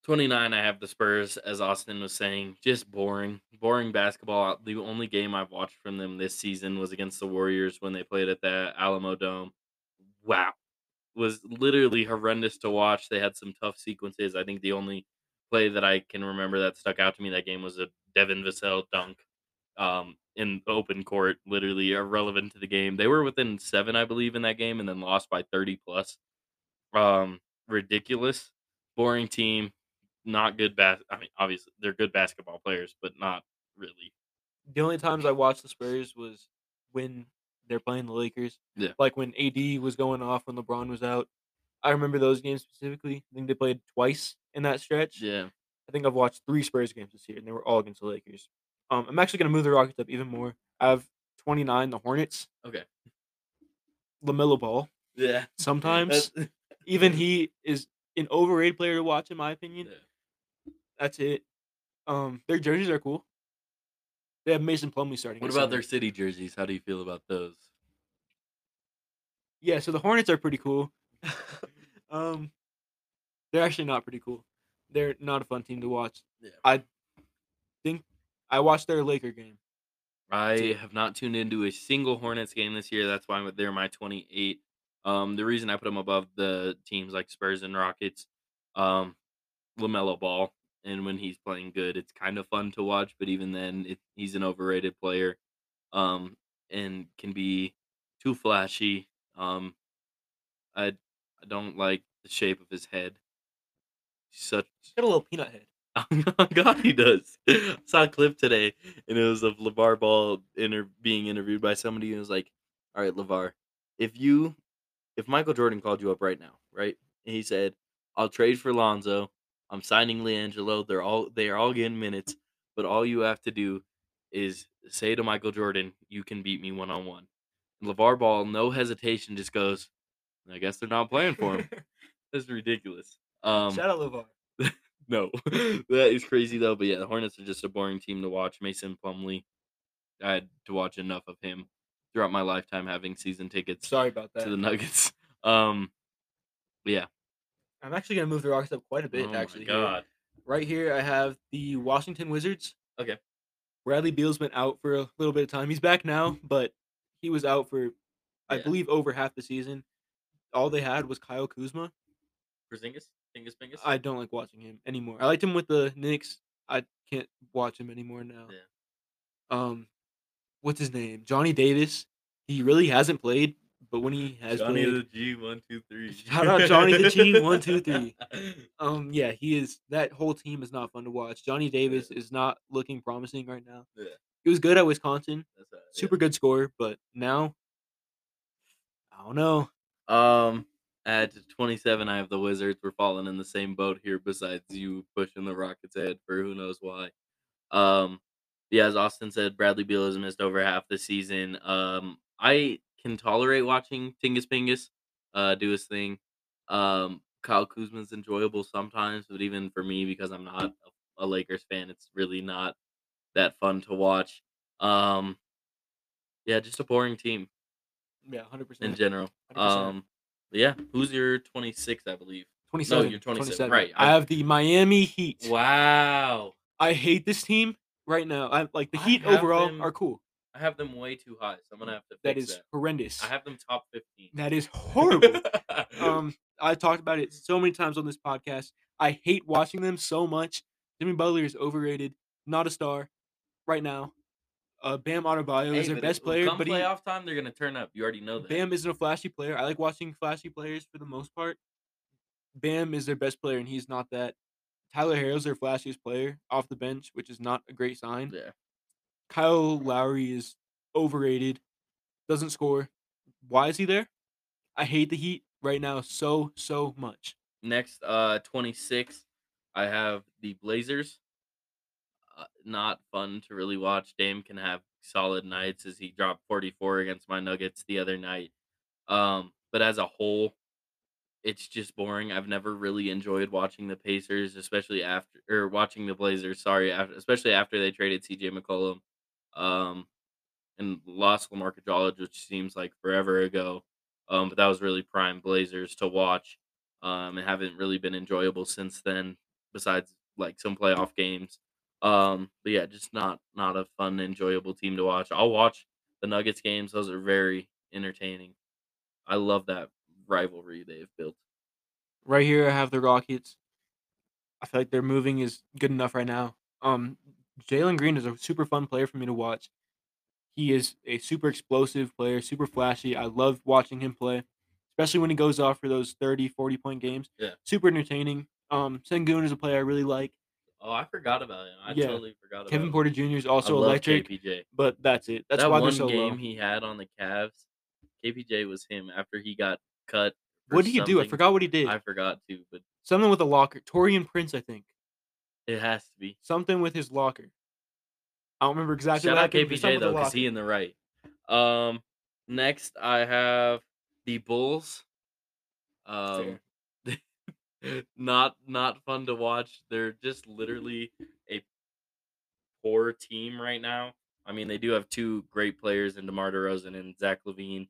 twenty nine. I have the Spurs, as Austin was saying, just boring, boring basketball. The only game I've watched from them this season was against the Warriors when they played at the Alamo Dome. Wow, was literally horrendous to watch. They had some tough sequences. I think the only play that I can remember that stuck out to me that game was a Devin Vassell dunk um, in open court, literally irrelevant to the game. They were within seven, I believe, in that game, and then lost by thirty plus. Um, ridiculous, boring team, not good. Bas- I mean, obviously they're good basketball players, but not really. The only times I watched the Spurs was when they're playing the Lakers. Yeah. Like when AD was going off when LeBron was out. I remember those games specifically. I think they played twice in that stretch. Yeah, I think I've watched three Spurs games this year, and they were all against the Lakers. Um, I'm actually going to move the Rockets up even more. I have 29, the Hornets. Okay. LaMelo Ball. yeah. Sometimes even he is an overrated player to watch, in my opinion. Yeah. That's it. Um, their jerseys are cool. They have Mason Plumlee starting. What about their city jerseys? How do you feel about those? Yeah, so the Hornets are pretty cool. um, they're actually not pretty cool. They're not a fun team to watch. Yeah. I think I watched their Laker game. I have not tuned into a single Hornets game this year. That's why they're my 28. Um, the reason I put them above the teams like Spurs and Rockets, um, Lamelo Ball, and when he's playing good, it's kind of fun to watch. But even then, it, he's an overrated player, um, and can be too flashy. Um, I I don't like the shape of his head. He's such He's got a little peanut head. Oh God, he does. I saw a clip today, and it was of LaVar Ball inter- being interviewed by somebody, and it was like, "All right, LaVar, if you, if Michael Jordan called you up right now, right, and he said, I'll trade for Lonzo, I'm signing LiAngelo, they're all they are all getting minutes, but all you have to do is say to Michael Jordan, you can beat me one on one." LaVar Ball, no hesitation, just goes, "I guess they're not playing for him." That's ridiculous. Um, Shout out LaVar. no, that is crazy though. But yeah, the Hornets are just a boring team to watch. Mason Plumlee, I had to watch enough of him throughout my lifetime having season tickets Sorry about that. to the Nuggets. Um, yeah. I'm actually gonna move the Rockets up quite a bit. oh actually, my here. god. Right here, I have the Washington Wizards. Okay. Bradley Beal's been out for a little bit of time. He's back now, but he was out for, I Yeah. believe, over half the season. All they had was Kyle Kuzma. Porzingis, Dingus Bingus. I don't like watching him anymore. I liked him with the Knicks. I can't watch him anymore now. Yeah. Um, what's his name? Johnny Davis. He really hasn't played, but when he has Johnny played, the G one two three. Shout out Johnny the G, one, two, three. um, yeah, he is. That whole team is not fun to watch. Johnny Davis is not looking promising right now. Yeah. He was good at Wisconsin, That's right, yeah. super good scorer, but now, I don't know. Um, at 27, I have the Wizards. We're falling in the same boat here. Besides you pushing the Rockets ahead for who knows why. Um, yeah, as Austin said, Bradley Beal has missed over half the season. Um, I can tolerate watching Tingus Pingus, uh, do his thing. Um, Kyle Kuzma's enjoyable sometimes, but even for me, because I'm not a, Lakers fan, it's really not that fun to watch. Um, yeah, just a boring team Yeah, hundred percent in general. 100%. Um, yeah, who's your 26th, I believe. Twenty-seven. you're 27, 27. right, I I- have the Miami Heat. Wow, I hate this team right now. I like the I Heat overall them- are cool. I have them way too high, so I'm gonna have to That fix is that. horrendous. I have them top 15. that is horrible. um, I talked about it so many times on this podcast. I hate watching them so much. Jimmy Butler is overrated, not a star right now. Uh, Bam Adebayo Hey, is their best player, Come but he, playoff time, they're gonna turn up. You already know that. Bam isn't a flashy player. I like watching flashy players for the most part. Bam is their best player, and he's not that. Tyler Herro's their flashiest player off the bench, which is not a great sign. Yeah. Kyle Lowry is overrated, doesn't score. Why is he there? I hate the Heat right now so so much. Next, uh, 26, I have the Blazers. Uh, not fun to really watch. Dame can have solid nights as he dropped 44 against my Nuggets the other night. Um, but as a whole, it's just boring. I've never really enjoyed watching the Pacers, especially after or watching the Blazers. Sorry, after, especially after they traded CJ McCollum, um, and lost Lamarcus Aldridge, which seems like forever ago. Um, but that was really prime Blazers to watch um, and haven't really been enjoyable since then. Besides like some playoff games, um, but yeah, just not not a fun, enjoyable team to watch. I'll watch the Nuggets games; those are very entertaining. I love that rivalry they've built. Right here, I have the Rockets. I feel like their moving is good enough right now. Um, Jalen Green is a super fun player for me to watch. He is a super explosive player, super flashy. I love watching him play, especially when he goes off for those 30, 40 point games. Yeah. Super entertaining. Um, Sengun is a player I really like. Oh, I forgot about him. I Yeah. totally forgot about Kevin him. Porter Jr. is also electric, KPJ. but that's it. That's that why one they're so game low. he had on the Cavs, KPJ was him after he got cut. What did he do? I forgot what he did. I forgot to, but Something with a locker. Taurean Prince, I think. It has to be. Something with his locker. I don't remember exactly Shout what out KPJ though, because he in the right. Um, next I have the Bulls. Um, not not fun to watch. They're just literally a poor team right now. I mean, they do have two great players in DeMar DeRozan and Zach LaVine.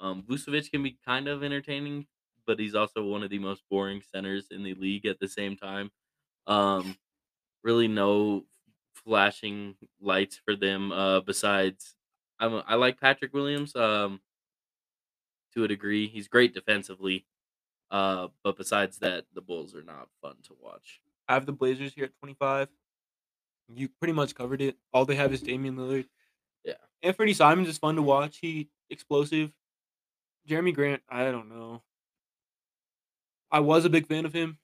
Um, Vucevic can be kind of entertaining, but he's also one of the most boring centers in the league at the same time. Um, really no flashing lights for them. Uh, besides, I'm, I like Patrick Williams. Um, to a degree, he's great defensively. Uh, but besides that, the Bulls are not fun to watch. I have the Blazers here at 25. You pretty much covered it. All they have is Damian Lillard. Yeah. Anthony Simons is fun to watch. He explosive. Jerami Grant, I don't know. I was a big fan of him.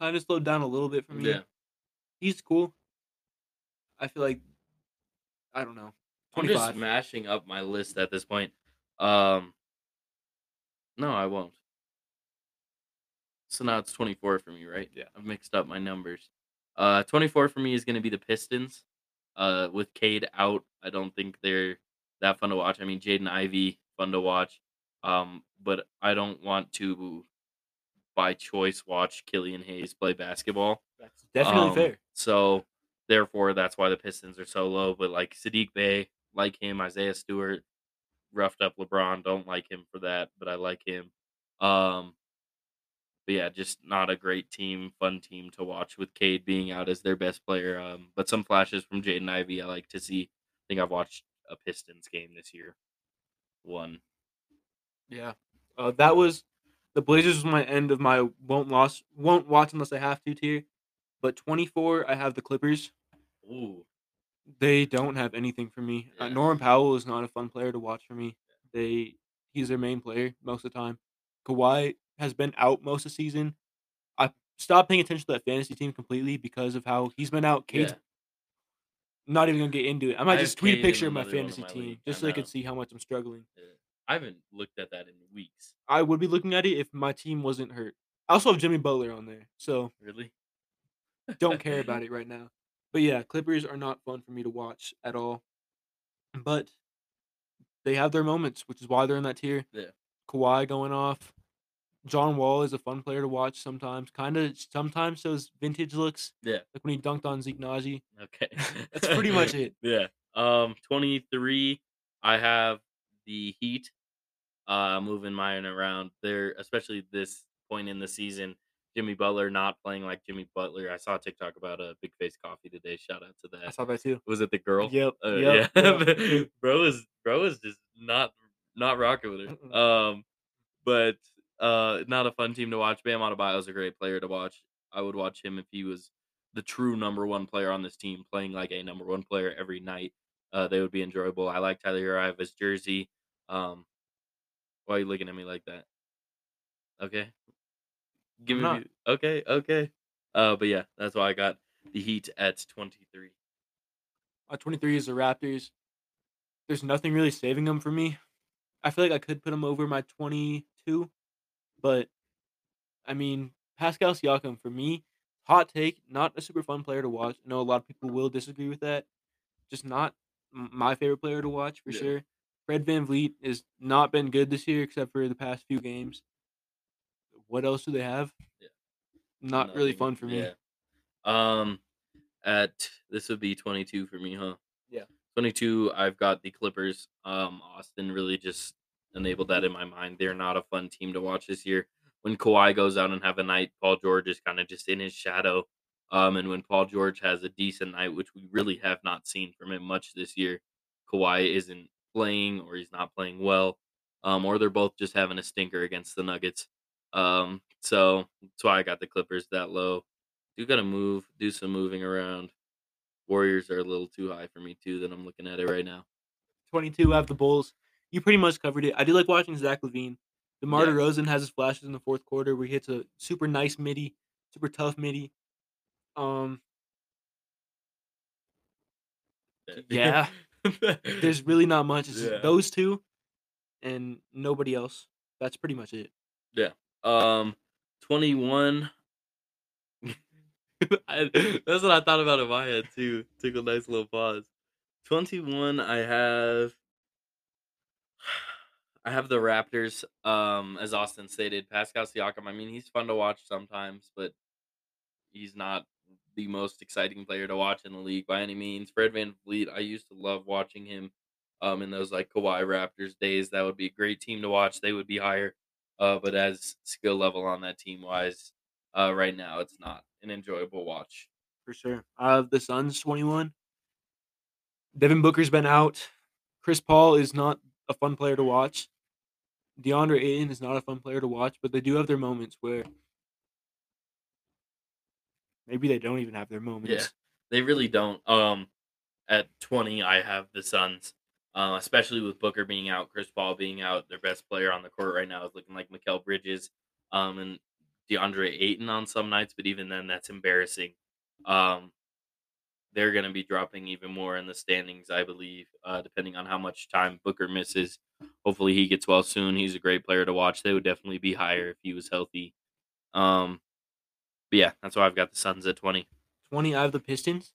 Kind of slowed down a little bit for me. Yeah, He's cool. I feel like I don't know. I'm just 25. mashing up my list at this point. Um, no, I won't. So now it's 24 for me, right? Yeah. I've mixed up my numbers. Uh, 24 for me is going to be the Pistons. Uh, with Cade out, I don't think they're that fun to watch. I mean, Jaden Ivey fun to watch. Um, but I don't want to, by choice, watch Killian Hayes play basketball. That's definitely Um, fair. So therefore, that's why the Pistons are so low. But like Saddiq Bey, like him, Isaiah Stewart, roughed up LeBron. Don't like him for that, but I like him. Um, but yeah, just not a great team, fun team to watch with Cade being out as their best player. Um, but some flashes from Jaden Ivey I like to see. I think I've watched a Pistons game this year. One. Yeah. Uh, that was the Blazers was my end of my won't loss won't watch unless I have to tier. But 24, I have the Clippers. Ooh. They don't have anything for me. Uh, Norman Powell is not a fun player to watch for me. They he's their main player most of the time. Kawhi has been out most of the season. I stopped paying attention to that fantasy team completely because of how he's been out. Cade's Yeah. not even gonna get into it. I I might have just tweet a picture of my one of fantasy my team league. just so I know. could see how much I'm struggling. Yeah. I haven't looked at that in weeks. I would be looking at it if my team wasn't hurt. I also have Jimmy Butler on there, so Really? don't care about it right now. But yeah, Clippers are not fun for me to watch at all. But they have their moments, which is why they're in that tier. Yeah. Kawhi going off. John Wall is a fun player to watch sometimes. Kind of sometimes those vintage looks. Yeah. Like when he dunked on Zeke Nnaji. Okay. That's pretty much it. Yeah. Um, 23, I have the Heat uh moving mine around. They're especially this point in the season. Jimmy Butler not playing like Jimmy Butler. I saw a TikTok about a big face coffee today. Shout out to that. I saw that too. Was it the girl? Yep. Uh, yep, yeah. yep. bro is bro is just not not rocking with her. Um, but uh, not a fun team to watch. Bam Adebayo is a great player to watch. I would watch him if he was the true number one player on this team, playing like a number one player every night. Uh, they would be enjoyable. I like Tyler Herro. I have his jersey. Um, why are you looking at me like that? Okay, give me. Okay, okay. Uh, but yeah, that's why I got the Heat at twenty three. Uh, 23 is the Raptors. There's nothing really saving them for me. I feel like I could put them over my 22, but I mean, Pascal Siakam for me, hot take, not a super fun player to watch. I know a lot of people will disagree with that. Just not m- my favorite player to watch for Yeah. sure. Fred VanVleet has not been good this year except for the past few games. What else do they have? Yeah. Not really fun for me. Yeah. Um, at this would be twenty two for me, huh? Yeah. Twenty two. I've got the Clippers. Um, Austin really just enabled that in my mind. They're not a fun team to watch this year. When Kawhi goes out and have a night, Paul George is kind of just in his shadow. Um, and when Paul George has a decent night, which we really have not seen from him much this year, Kawhi isn't playing or he's not playing well. Um, or they're both just having a stinker against the Nuggets. Um, so that's why I got the Clippers that low. Do gotta move, do some moving around. Warriors are a little too high for me too. That I'm looking at it right now. 22 have the Bulls. You pretty much covered it. I do like watching Zach LaVine. DeMar Yeah. DeRozan has his flashes in the fourth quarter where he hits a super nice midi, super tough midi. Um, Yeah. there's really not much. It's just Yeah. those two and nobody else. That's pretty much it. Yeah. Um 21. I, that's what I thought about in my head too. Took a nice little pause. 21. I have. I have the Raptors. Um, as Austin stated, Pascal Siakam. I mean, he's fun to watch sometimes, but he's not the most exciting player to watch in the league by any means. Fred Van Vliet, I used to love watching him um in those like Kawhi Raptors days. That would be a great team to watch. They would be higher. Uh, but as skill level on that team wise, uh, right now it's not an enjoyable watch. For sure. I have the Suns 21. Devin Booker's been out. Chris Paul is not a fun player to watch. DeAndre Ayton is not a fun player to watch, but they do have their moments where maybe they don't even have their moments. Yeah, They really don't. Um, at twenty, I have the Suns. Uh, especially with Booker being out, Chris Paul being out, their best player on the court right now is looking like Mikal Bridges, um, and DeAndre Ayton on some nights. But even then, that's embarrassing. Um, they're going to be dropping even more in the standings, I believe, uh, depending on how much time Booker misses. Hopefully, he gets well soon. He's a great player to watch. They would definitely be higher if he was healthy. Um, but yeah, that's why I've got the Suns at twenty. 20, I have the Pistons.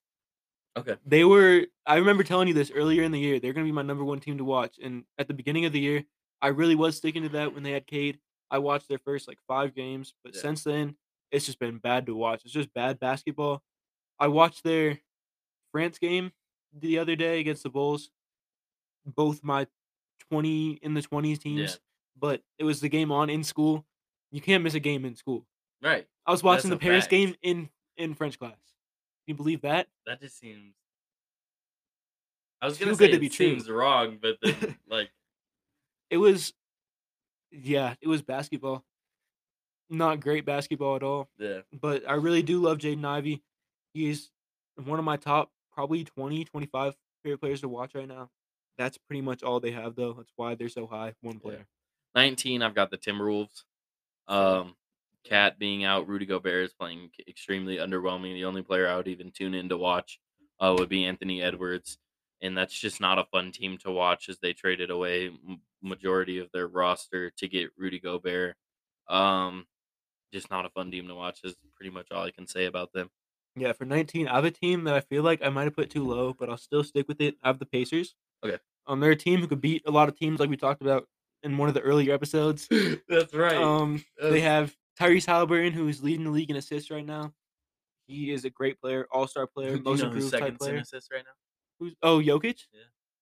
Okay. They were, I remember telling you this earlier in the year. They're going to be my number one team to watch. And at the beginning of the year, I really was sticking to that when they had Cade. I watched their first like five games, but Yeah. since then, it's just been bad to watch. It's just bad basketball. I watched their France game the other day against the Bulls. Both my 20 in the 20s teams, but it was the game on in school. You can't miss a game in school. Right. I was watching the That's a Paris fact. game in in French class. Can you believe that? That just seems. I was gonna good say to it be true. seems wrong, but then like It was yeah, it was basketball. Not great basketball at all. yeah, But I really do love Jaden Ivey. He's one of my top probably 20, 25 favorite players to watch right now. That's pretty much all they have though. That's why they're so high. One player. nineteen. I've got the Timberwolves. Um, KAT being out, Rudy Gobert is playing extremely underwhelming. The only player I would even tune in to watch uh, would be Anthony Edwards, and that's just not a fun team to watch as they traded away majority of their roster to get Rudy Gobert. Um, just not a fun team to watch. Is pretty much all I can say about them. Yeah, for 19, I have a team that I feel like I might have put too low, but I'll still stick with it. I have the Pacers. Okay. Um, they're a team who could beat a lot of teams like we talked about in one of the earlier episodes. that's right. Um, they have Tyrese Halliburton, who is leading the league in assists right now. He is a great player, all star player, Do you know improved type player. assists right now? Who's oh Jokic? Yeah.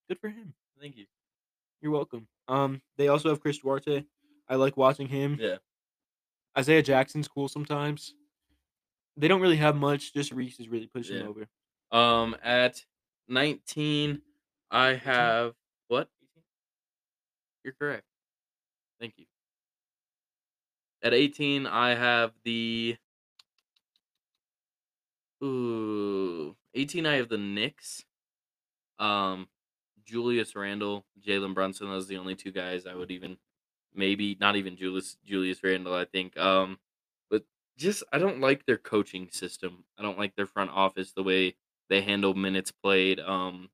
Good for him. Thank you. You're welcome. Um, they also have Chris Duarte. I like watching him. Yeah. Isaiah Jackson's cool sometimes. They don't really have much. Just Reese is really pushing Yeah. over. Um, at 19, I have what? You're correct. Thank you. At 18, I have the. Ooh, 18. I have the Knicks. Um, Julius Randle, Jalen Brunson. Those are the only two guys I would even maybe not even Julius Julius Randle. I think. Um, but just I don't like their coaching system. I don't like their front office the way they handle minutes played. Um,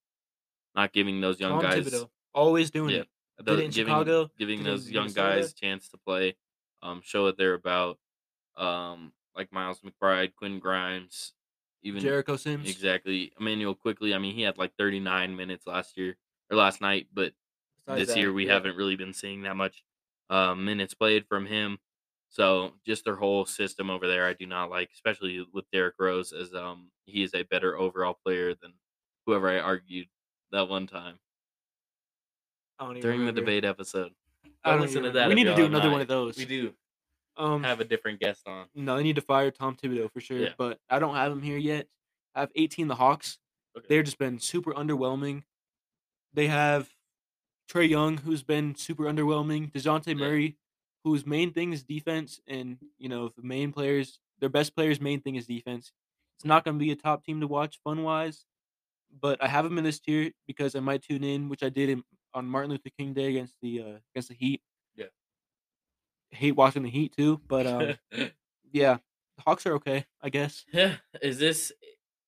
not giving those young Tom guys. Thibodeau always doing Yeah, it. Did it in giving Chicago, giving those young Minnesota. guys chance to play, um, show what they're about. Um, like Miles McBride, Quinn Grimes, even Jericho Sims. exactly Immanuel Quickley. I mean, he had like 39 minutes last year or last night, but Besides this year we yeah. haven't really been seeing that much uh, minutes played from him. So just their whole system over there, I do not like, especially with Derrick Rose, as um he is a better overall player than whoever I argued that one time I don't even during the debate episode. I don't listen to that. We need to do another one of those. We do Um, have a different guest on. no, they need to fire Tom Thibodeau for sure. Yeah. But I don't have him here yet. I have 18 the Hawks. Okay. They've just been super underwhelming. They have Trae Young, who's been super underwhelming. Dejounte Yeah. Murray, whose main thing is defense, and you know the main players, their best players' main thing is defense. It's not going to be a top team to watch fun wise, but I have them in this tier because I might tune in, which I did in, on Martin Luther King Day against the uh, against the Heat. Yeah. hate watching the Heat too, but um, yeah, the Hawks are okay, I guess. yeah. Is this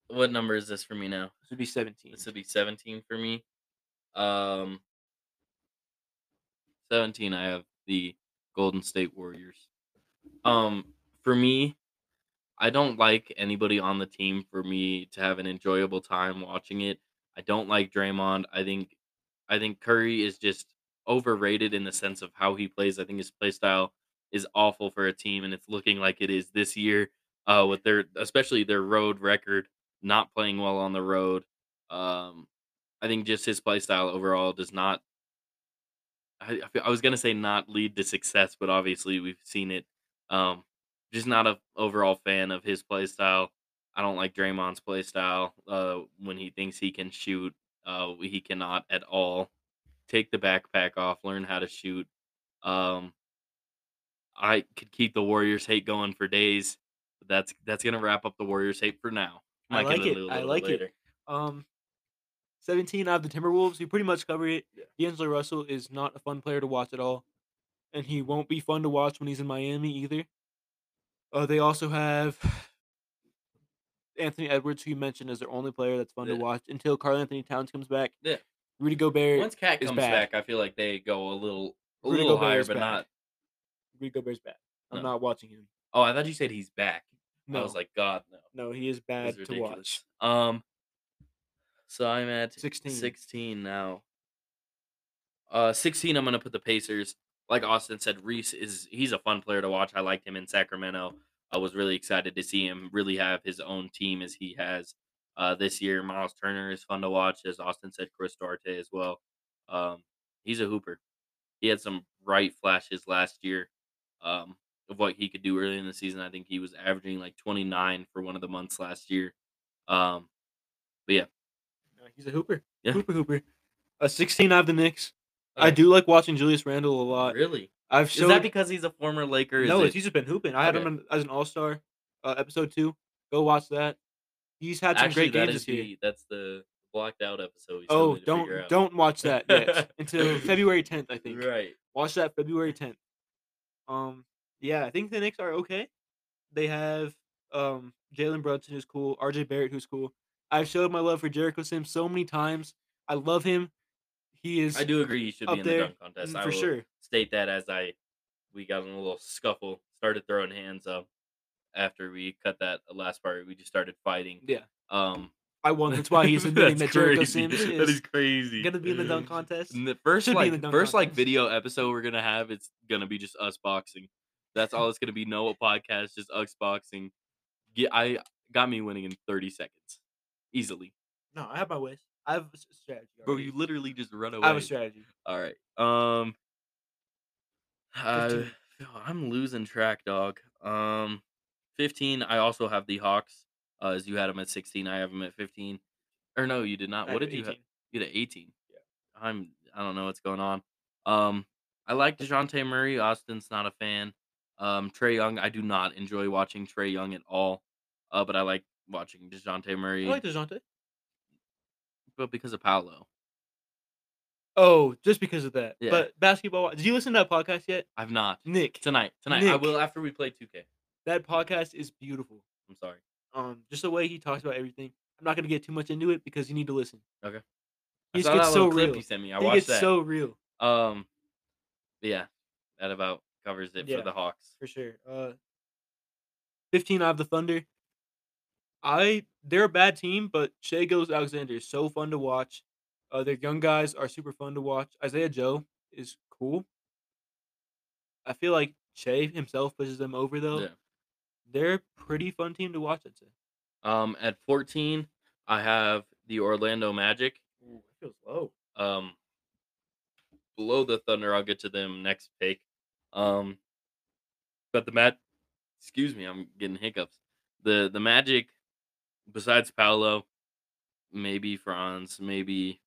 what number is this for me now? This would be 17. This would be 17 for me. Um 17 I have the Golden State Warriors. Um for me, I don't like anybody on the team for me to have an enjoyable time watching it. I don't like Draymond. I think I think Curry is just overrated in the sense of how he plays. I think his play style is awful for a team and it's looking like it is this year uh with their especially their road record not playing well on the road. Um, I think just his play style overall does not. I, I was gonna say not lead to success, but obviously we've seen it. Um, just not a overall fan of his play style. I don't like Draymond's play style. Uh, when he thinks he can shoot, uh, he cannot at all. Take the backpack off, learn how to shoot. Um, I could keep the Warriors hate going for days. But that's that's gonna wrap up the Warriors hate for now. I Might like it. I like it. Um, 17 out of the Timberwolves. We pretty much covered it. Yeah. D'Angelo Russell is not a fun player to watch at all, and he won't be fun to watch when he's in Miami either. Uh, they also have Anthony Edwards, who you mentioned is their only player that's fun Yeah. to watch until Karl Anthony Towns comes back. Yeah. Rudy Gobert. Once KAT comes back, I feel like they go a little a Rudy little Gobert higher, but bad. not. Rudy Gobert's back. I'm No. not watching him. Oh, I thought you said he's back. No, I was like, God, no. no, he is bad to watch. Um, so I'm at 16. 16 now. Uh, 16. I'm gonna put the Pacers. Like Austin said, Reese is he's a fun player to watch. I liked him in Sacramento. I was really excited to see him really have his own team as he has uh, this year. Miles Turner is fun to watch, as Austin said. Chris Duarte as well. Um, he's a hooper. He had some bright flashes last year um, of what he could do early in the season. I think he was averaging like 29 for one of the months last year. Um, but yeah, he's a hooper. Yeah. Hooper, hooper. Uh, 16 out of the Knicks. I do like watching Julius Randle a lot. really. I've Is that because he's a former Laker? No, it- he's just been hooping. I had him in- as an All Star, uh, episode two. Go watch that. He's had some actually great games is this year. the that's the blocked out episode. Oh, to don't out. don't watch that yet until February 10th. I think. Right. Watch that February 10th. Um, yeah, I think the Knicks are okay. They have um Jalen Brunson who's cool, RJ Barrett who's cool. I've showed my love for Jericho Sims so many times. I love him. He is I do agree he should be in the dunk contest. mm, I for will sure. state that as I we got in a little scuffle, started throwing hands up after we cut that last part. We just started fighting. Yeah, Um, I won. That's why he's admitting that Jericho crazy. Sims that is is crazy. gonna be in the dunk contest. And the first Should like the first like video episode we're gonna have, it's gonna be just us boxing. That's all it's gonna be. No podcast, just us boxing. Get I got me winning in thirty seconds, easily. No, I have my ways. I have a strategy. Bro, already. you literally just run away. I have a strategy. All right. Um. Uh, I'm losing track, dog. Um, 15. I also have the Hawks. Uh, as you had them at 16, I have them at 15. Or no, you did not. I What did you have? You had 18. Yeah. I'm. I don't know what's going on. Um, I like Dejounte Murray. Austin's not a fan. Um, Trae Young. I do not enjoy watching Trae Young at all. Uh, but I like watching Dejounte Murray. I like Dejounte. But because of Paolo. Oh, just because of that. Yeah. But basketball. Did you listen to that podcast yet, I've not Nick? tonight. Tonight I will after we play 2K. That podcast is beautiful. I'm sorry. Um, just the way he talks about everything. I'm not gonna get too much into it because you need to listen. Okay. He just gets so real. you sent me. I he watched gets that. so real Um, yeah, that about covers it Yeah. for the Hawks. for sure. Uh, 15 out of the Thunder. I they're a bad team, but Shai Gilgeous-Alexander is so fun to watch. Uh, their young guys are super fun to watch. Isaiah Joe is cool. I feel like Shai himself pushes them over though. Yeah. They're a pretty fun team to watch. I'd say. Um, at 14, I have the Orlando Magic. Ooh, it feels low. Um, below the Thunder, I'll get to them next pick. Um, but the Mat, excuse me, I'm getting hiccups. The the Magic, besides Paolo, maybe Franz, maybe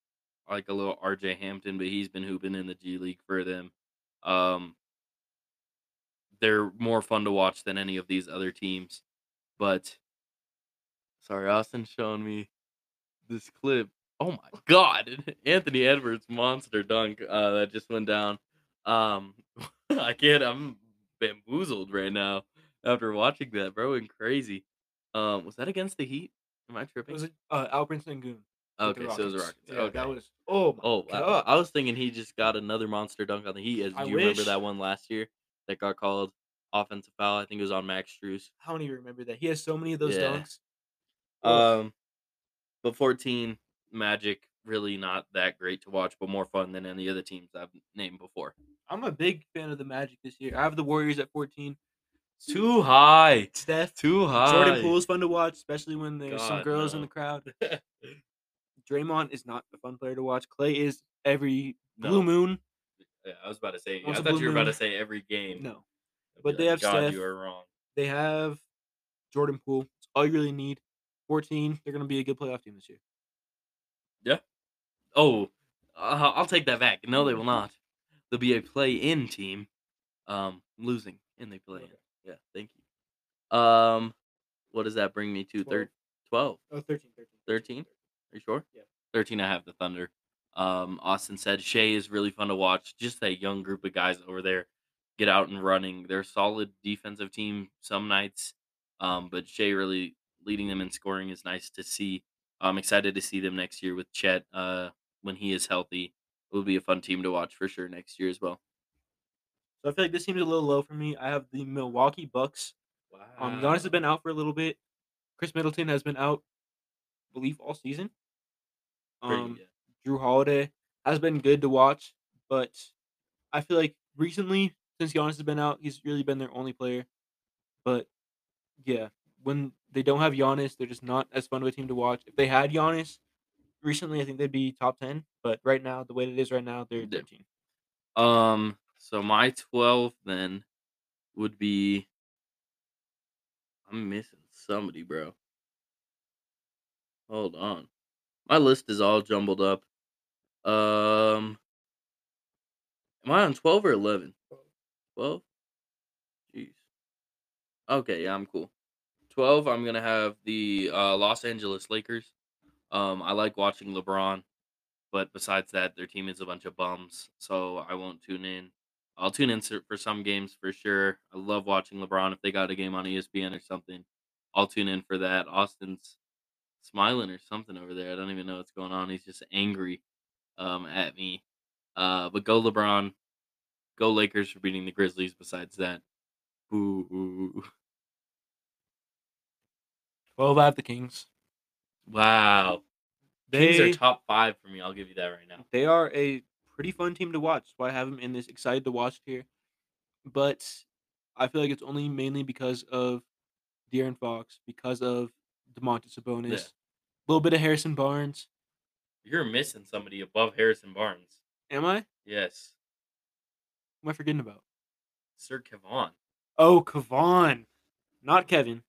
like a little RJ Hampton, but he's been hooping in the G League for them. Um, they're more fun to watch than any of these other teams. But sorry, Austin's showing me this clip. Oh my god, Anthony Edwards monster dunk uh, that just went down. Um, I can't. I'm bamboozled right now after watching that, bro. And crazy. Um, was that against the Heat? Am I tripping? Was it uh, Alperen Sengun? with the okay, so it was the Rockets. Yeah, okay. that was. Oh my Oh, I, god. I was thinking he just got another monster dunk on the Heat. As I do you remember wish. that one last year that got called offensive foul? I think it was on Max Strus. I don't even remember that. He has so many of those Yeah. dunks. Ugh. Um, but 14 Magic really not that great to watch, but more fun than any of the teams I've named before. I'm a big fan of the Magic this year. I have the Warriors at 14. Too high, Steph, too high. Jordan Poole is fun to watch, especially when there's some God, girls in the crowd. Draymond is not a fun player to watch. Clay is every No. blue moon. yeah, I was about to say. Once I thought you were about to say every game. No, but be they have God, Steph. you are wrong. they have Jordan Poole. It's all you really need. 14. They're going to be a good playoff team this year. Yeah. Oh, uh, I'll take that back. No, they will not. They'll be a play-in team, um, losing, and they play in. Okay. Yeah, thank you. Um, what does that bring me to? Third, 12, Oh, 13, 13. 13? Are you sure? Yeah. 13, I have the Thunder. Um, Austin said Shai is really fun to watch. Just that young group of guys over there get out and running. They're a solid defensive team some nights, um, but Shai really leading them in scoring is nice to see. I'm excited to see them next year with Chet uh, when he is healthy. It will be a fun team to watch for sure next year as well. So I feel like this seems a little low for me. I have the Milwaukee Bucks. Wow. Um, Giannis has been out for a little bit. Khris Middleton has been out, I believe, all season. Um, Jrue Holiday has been good to watch, but I feel like recently, since Giannis has been out, he's really been their only player. But yeah, when they don't have Giannis, they're just not as fun of a team to watch. If they had Giannis recently, I think they'd be top ten. But right now, the way it is right now, they're Yeah. thirteen. Um, so my 12 then would be. I'm missing somebody, bro. Hold on. My list is all jumbled up. Um, am I on 12 or 11? 12? Jeez. Okay, yeah, I'm cool. 12, I'm going to have the uh, Los Angeles Lakers. Um, I like watching LeBron, but besides that, their team is a bunch of bums, so I won't tune in. I'll tune in for some games for sure. I love watching LeBron. If they got a game on ESPN or something, I'll tune in for that. Austin's smiling or something over there. I don't even know what's going on. He's just angry um, at me. Uh, but go LeBron. Go Lakers for beating the Grizzlies. Besides that, boo. Twelve out of the Kings. Wow. They Kings are top five for me. I'll give you that right now. they are a pretty fun team to watch. That's why I have them in this excited to watch tier. But I feel like it's only mainly because of De'Aaron Fox, because of Domantas Sabonis, Yeah. a little bit of Harrison Barnes. You're missing somebody above Harrison Barnes. Am I? Yes. What am I forgetting about? Sir Kevon. Oh, Kavon, not Kevin,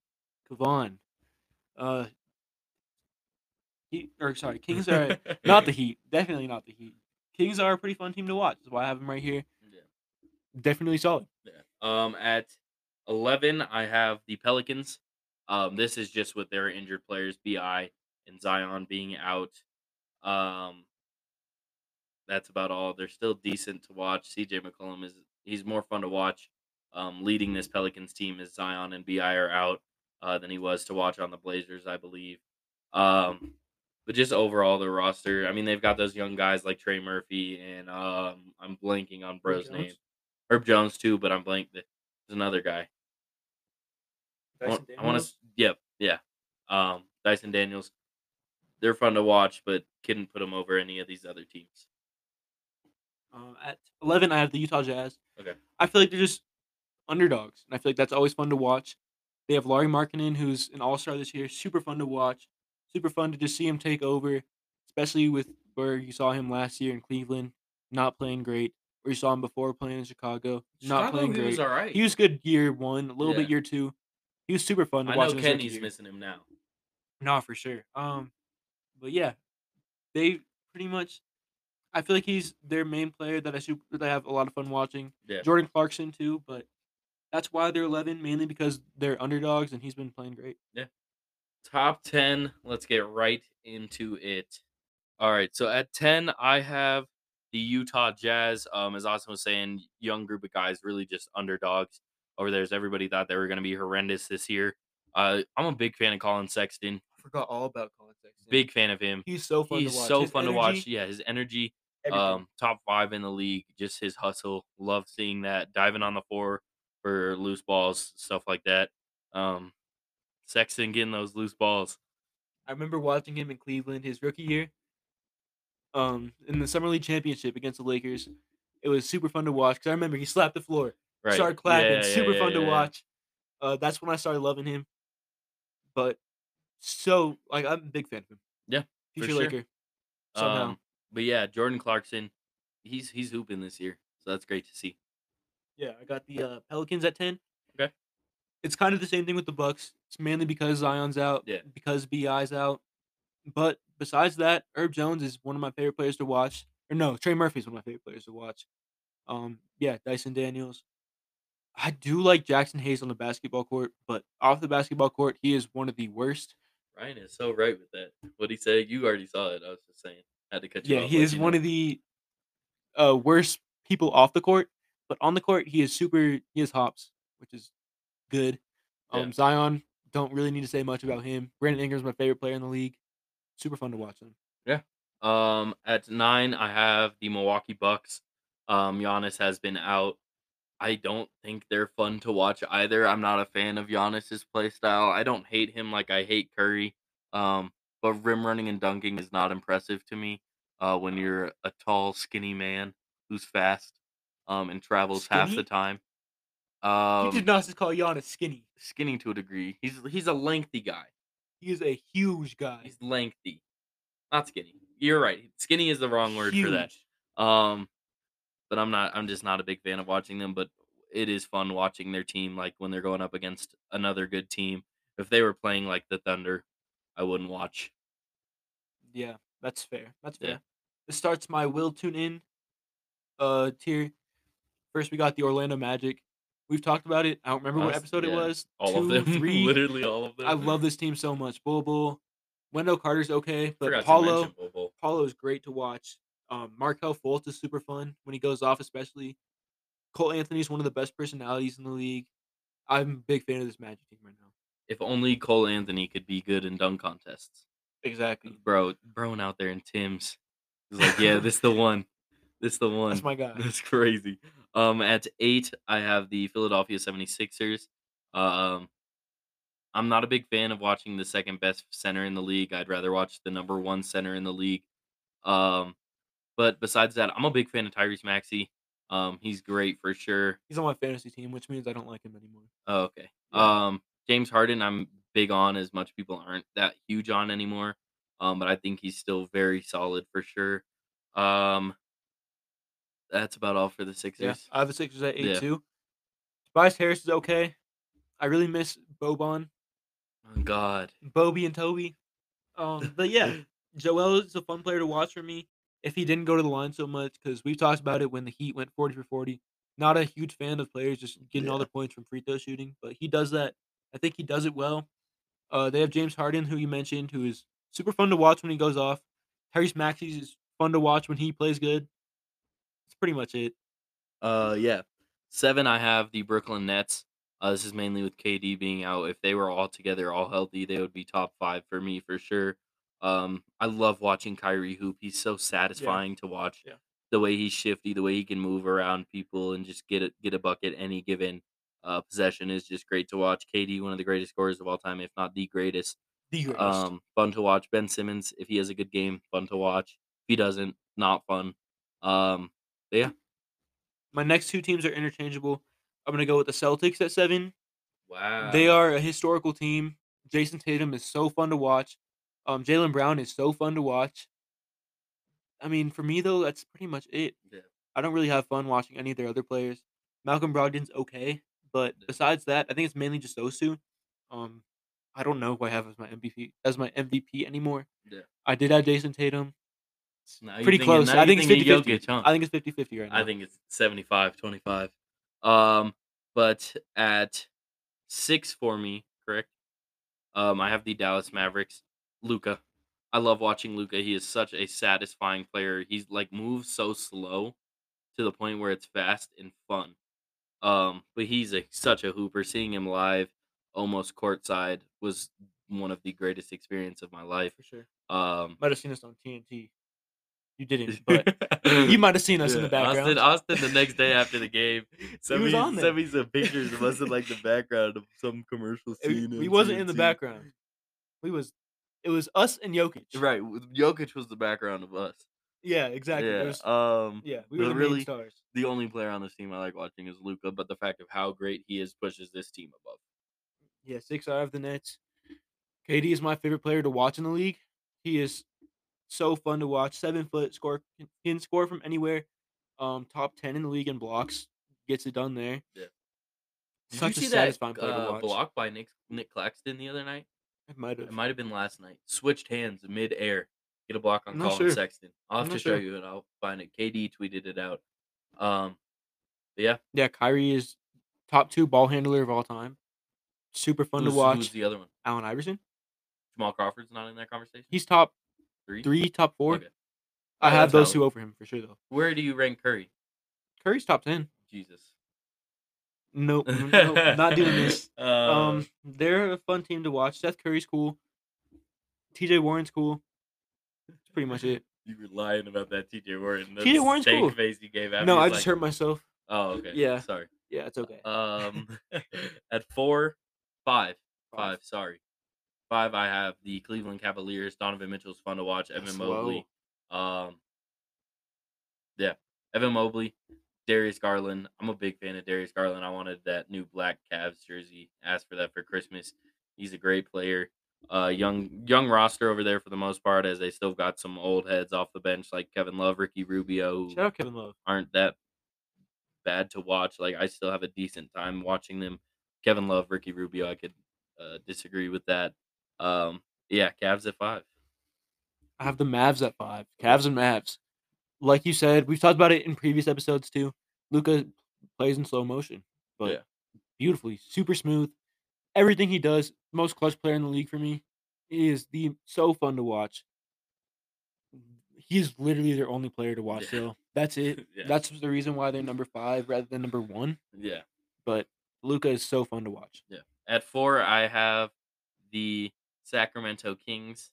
Kavon. Uh, he or sorry, Kings are not the Heat. Definitely not the Heat. Kings are a pretty fun team to watch. That's why I have them right here. Yeah. Definitely solid. Yeah. Um, at eleven, I have the Pelicans. Um, this is just with their injured players, BI and Zion being out. Um, that's about all. They're still decent to watch. CJ McCollum is he's more fun to watch. Um, leading this Pelicans team as Zion and BI are out uh, than he was to watch on the Blazers, I believe. Um, but just overall, the roster. I mean, they've got those young guys like Trey Murphy and um, I'm blanking on bro's name, Herb Jones too. But I'm blank. There's another guy. Dyson I want to. Yep. Yeah. Um, Dyson Daniels. They're fun to watch, but couldn't put them over any of these other teams. Uh, at 11, I have the Utah Jazz. Okay. I feel like they're just underdogs, and I feel like that's always fun to watch. They have Lauri Markkanen, who's an All Star this year, super fun to watch, super fun to just see him take over, especially with where you saw him last year in Cleveland, not playing great, or you saw him before playing in Chicago, not playing he great. was all right. He was good year one, a little Yeah. bit year two. He was super fun to I watch. know his rookie Kenny's missing him now. No, for sure. Um, but yeah, they pretty much. I feel like he's their main player that I super that I have a lot of fun watching. Yeah. Jordan Clarkson too, but that's why they're 11 mainly because they're underdogs and he's been playing great. Top 10. Let's get right into it. All right. So at 10, I have the Utah Jazz. Um, as Austin was saying, young group of guys, really just underdogs over there. As everybody thought they were going to be horrendous this year. Uh, I'm a big fan of Collin Sexton. I forgot all about Collin Sexton. Big fan of him. He's so fun He's to watch. so His fun to watch. Yeah, his energy. everything. Um, top five in the league. Just his hustle. Love seeing that. Diving on the floor for loose balls, stuff like that. Um, Sexton getting those loose balls. I remember watching him in Cleveland his rookie year. Um, in the summer league championship against the Lakers, it was super fun to watch because I remember he slapped the floor. Right. started clapping. Yeah, yeah, super yeah, fun to watch. Uh, that's when I started loving him. But so like I'm a big fan of him. Yeah, future sure. Laker. Somehow, Um, but yeah, Jordan Clarkson, he's he's hooping this year, so that's great to see. yeah, I got the uh, Pelicans at ten. It's kind of the same thing with the Bucks. It's mainly because Zion's out. Yeah. Because BI's out. But besides that, Herb Jones is one of my favorite players to watch. Or no, Trey Murphy is one of my favorite players to watch. Um, yeah, Dyson Daniels. I do like Jaxson Hayes on the basketball court, but off the basketball court, he is one of the worst. Ryan is so right with that. What he said, you already saw it. I was just saying, had to cut you Yeah, off. he is one know. of the uh, worst people off the court, but on the court, he is super. He is hops, which is good. Yeah. Um, Zion, don't really need to say much about him. Brandon Ingram's my favorite player in the league. Super fun to watch him. Yeah. Um, at nine, I have the Milwaukee Bucks. Um, Giannis has been out. I don't think they're fun to watch either. I'm not a fan of Giannis's play style. I don't hate him like I hate Curry. Um, but rim running and dunking is not impressive to me. Uh, when you're a tall, skinny man who's fast, um, and travels half the Skinny? Time. you Um, did not just call Giannis skinny. skinny to a degree. He's he's a lengthy guy. He is a huge guy. He's lengthy, not skinny. You're right. Skinny is the wrong word for that. Um, but I'm not. I'm just not a big fan of watching them. But it is fun watching their team, like when they're going up against another good team. If they were playing like the Thunder, I wouldn't watch. Yeah, that's fair. That's Yeah. fair. This starts my will tune in uh tier. First, we got the Orlando Magic. We've talked about it. I don't remember what episode it was. All Two, of them, three. literally all of them. I love this team so much. Bol Bol, Wendell Carter's okay, but Forgot Paolo mention Bol Bol. Paolo is great to watch. Um, Markelle Fultz is super fun when he goes off, especially. Cole Anthony's one of the best personalities in the league. I'm a big fan of this Magic team right now. If only Cole Anthony could be good in dunk contests, Exactly. bro. Broing out there in Tim's, he's like, yeah, this the one. This the one. That's my guy. That's crazy. Um, at eight, I have the Philadelphia 76ers. Um, I'm not a big fan of watching the second best center in the league. I'd rather watch the number one center in the league. Um, but besides that, I'm a big fan of Tyrese Maxey. Um, he's great for sure. He's on my fantasy team, which means I don't like him anymore. Oh, okay. Yeah. Um, James Harden, I'm big on as much people aren't that huge on anymore. Um, but I think he's still very solid for sure. Um, that's about all for the Yeah, Sixers. I have the Sixers at eight Yeah. too. Tobias Harris is okay. I really miss Boban, Oh, God. Bobby, and Toby. Um, but yeah, Joel is a fun player to watch for me. If he didn't go to the line so much, because we've talked about it when the Heat went forty for forty. Not a huge fan of players just getting all Yeah. their points from free throw shooting, but he does that. I think he does it well. Uh, they have James Harden, who you mentioned, who is super fun to watch when he goes off. Tyrese Maxey is fun to watch when he plays good. That's pretty much it. Uh, yeah. Seven, I have the Brooklyn Nets. Uh, this is mainly with KD being out. If they were all together, all healthy, they would be top five for me for sure. Um, I love watching Kyrie hoop. He's so satisfying to watch. Yeah. The way he's shifty, the way he can move around people and just get a, get a bucket any given uh, possession is just great to watch. KD, one of the greatest scorers of all time, if not the greatest. The greatest. Um, fun to watch. Ben Simmons, if he has a good game, fun to watch. If he doesn't, not fun. Um, yeah. My next two teams are interchangeable. I'm gonna go with the Celtics at seven. Wow. They are a historical team. Jayson Tatum is so fun to watch. Um, Jaylen Brown is so fun to watch. I mean, for me though, that's pretty much it. Yeah. I don't really have fun watching any of their other players. Malcolm Brogdon's okay, but Yeah. besides that, I think it's mainly just those two. Um, I don't know who I have as my MVP as my MVP anymore. Yeah. I did have Jayson Tatum. You're Pretty thinking- close. I think it's thinking 50 50. Jokic, huh? I think it's 50 50 right now. I think it's 75 25. Um, but at six for me, correct? Um, I have the Dallas Mavericks. Luka. I love watching Luka. He is such a satisfying player. He's like moves so slow to the point where it's fast and fun. Um, but he's a such a hooper. Seeing him live, almost courtside, was one of the greatest experience of my life. for sure. Um, Might have seen us on TNT. You didn't, but you might have seen us in the Yeah, background. Austin, Austin, the next day after the game, sent was me, sent me some pictures of us in like the background of some commercial scene. we wasn't in the background. We was it was us and Jokic. Right, Jokic was the background of us. Yeah, exactly. Yeah, was- um, yeah, we were the really- main stars. the only player on this team I like watching is Luka, but the fact of how great he is pushes this team above. Yeah, six out of the Nets. KD is my favorite player to watch in the league. He is so fun to watch. Seven foot score can- score from anywhere. Um, top ten in the league in blocks. Gets it done there. Yeah. Did Such you a see satisfying that uh, block by Nick Nic Claxton the other night? It might have. It might have been last night. Switched hands mid air. Get a block on Collin sure. Sexton. I'll have I'm to show sure. you and I'll find it. KD tweeted it out. Um, yeah, Yeah, Kyrie is top two ball handler of all time. Super fun who's, to watch. who's the other one? Allen Iverson. Jamal Crawford's not in that conversation. He's top three. three, top four. Okay. I Oh, have those two over him for sure though. Where do you rank Curry? Curry's top ten. Jesus. Nope, nope, not doing this. Um, Um, they're a fun team to watch. Seth Curry's cool. T.J. Warren's cool. That's pretty much it. you were lying about that TJ Warren. T.J. Warren's cool. face you gave out. No, I just hurt myself. Oh, okay. Yeah. Sorry. Yeah, it's okay. Um, at four, five, five. Sorry, five. I have the Cleveland Cavaliers. Donovan Mitchell's fun to watch. Evan That's Mobley. Um, yeah, Evan Mobley, Darius Garland. I'm a big fan of Darius Garland. I wanted that new black Cavs jersey. Asked for that for Christmas. He's a great player. Uh, young young roster over there for the most part, as they still got some old heads off the bench like Kevin Love, Ricky Rubio, Shout out Kevin Love. aren't that bad to watch. Like I still have a decent time watching them. Kevin Love, Ricky Rubio, I could uh, disagree with that. Um, yeah, Cavs at five. I have the Mavs at five. Cavs and Mavs. Like you said, we've talked about it in previous episodes too. Luka plays in slow motion, but Yeah. beautifully, super smooth. Everything he does, most clutch player in the league for me. He is the so fun to watch. He's literally their only player to watch. Yeah. So that's it. Yeah. That's the reason why they're number five rather than number one. Yeah. But Luka is so fun to watch. Yeah. At four, I have the Sacramento Kings.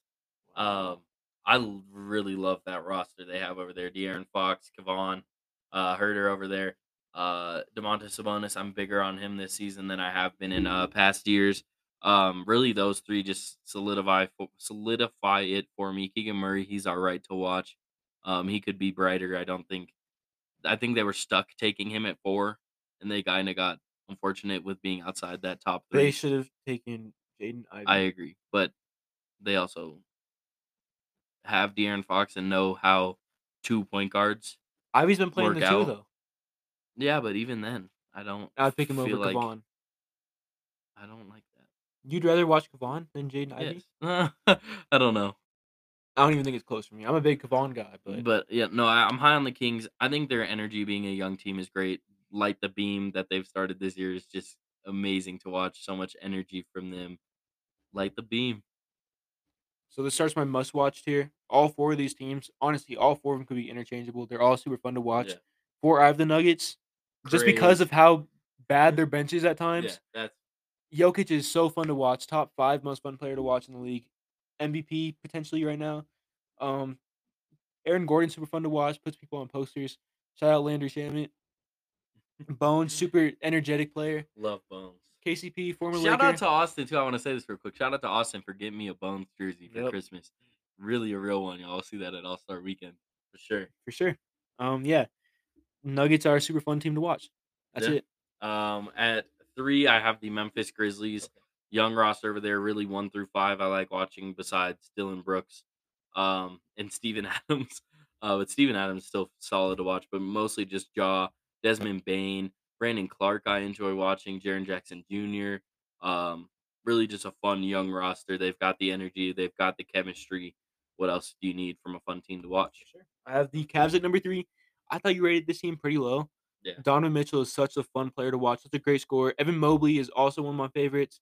Um, I really love that roster they have over there. De'Aaron Fox, Kevon, uh, Huerter over there. Uh, Domantas Sabonis. I'm bigger on him this season than I have been in uh, past years. Um, really, those three just solidify solidify it for me. Keegan Murray, he's all right to watch. Um, he could be brighter. I don't think. I think they were stuck taking him at four, and they kind of got unfortunate with being outside that top three. They should have taken Jaden Ivey. I agree, but they also have De'Aaron Fox and know how two point guards. Ivey's been playing the two out. though. Yeah, but even then, I don't. I'd pick him over like- Kevon. I don't like that. You'd rather watch Kevon than Jaden Ivey? Yes. I don't know, I don't even think it's close for me. I'm a big Kevon guy, but, but yeah, no, I, I'm high on the Kings. I think their energy, being a young team, is great. Light the beam that they've started this year is just amazing to watch. So much energy from them. Light the beam. so this starts my must watch tier. All four of these teams, honestly, all four of them could be interchangeable. They're all super fun to watch. Yeah. for I have the Nuggets just because of how bad their bench is at times. Yeah, that's Jokic is so fun to watch. Top five most fun player to watch in the league. MVP potentially right now. Um, Aaron Gordon super fun to watch. Puts people on posters. Shout out Landry Shamet. Bones super energetic player. love Bones. KCP former Shout Laker. out to Austin too. I want to say this real quick. Shout out to Austin for getting me a Bones jersey for Yep. Christmas. Really a real one, y'all. See that at All Star Weekend for sure. for sure. Um, yeah, Nuggets are a super fun team to watch. That's Yeah. it. Um, at three, I have the Memphis Grizzlies. Young roster over there, really one through five. I like watching. Besides Dillon Brooks, um, and Steven Adams. Uh, but Steven Adams is still solid to watch, but mostly just Ja, Desmond Bane, Brandon Clarke. I enjoy watching. Jaren Jackson Jr. Um, really just a fun young roster. They've got the energy. They've got the chemistry. What else do you need from a fun team to watch? Sure. I have the Cavs at number three. I thought you rated this team pretty low. Yeah. Donovan Mitchell is such a fun player to watch. Such a great scorer. Evan Mobley is also one of my favorites.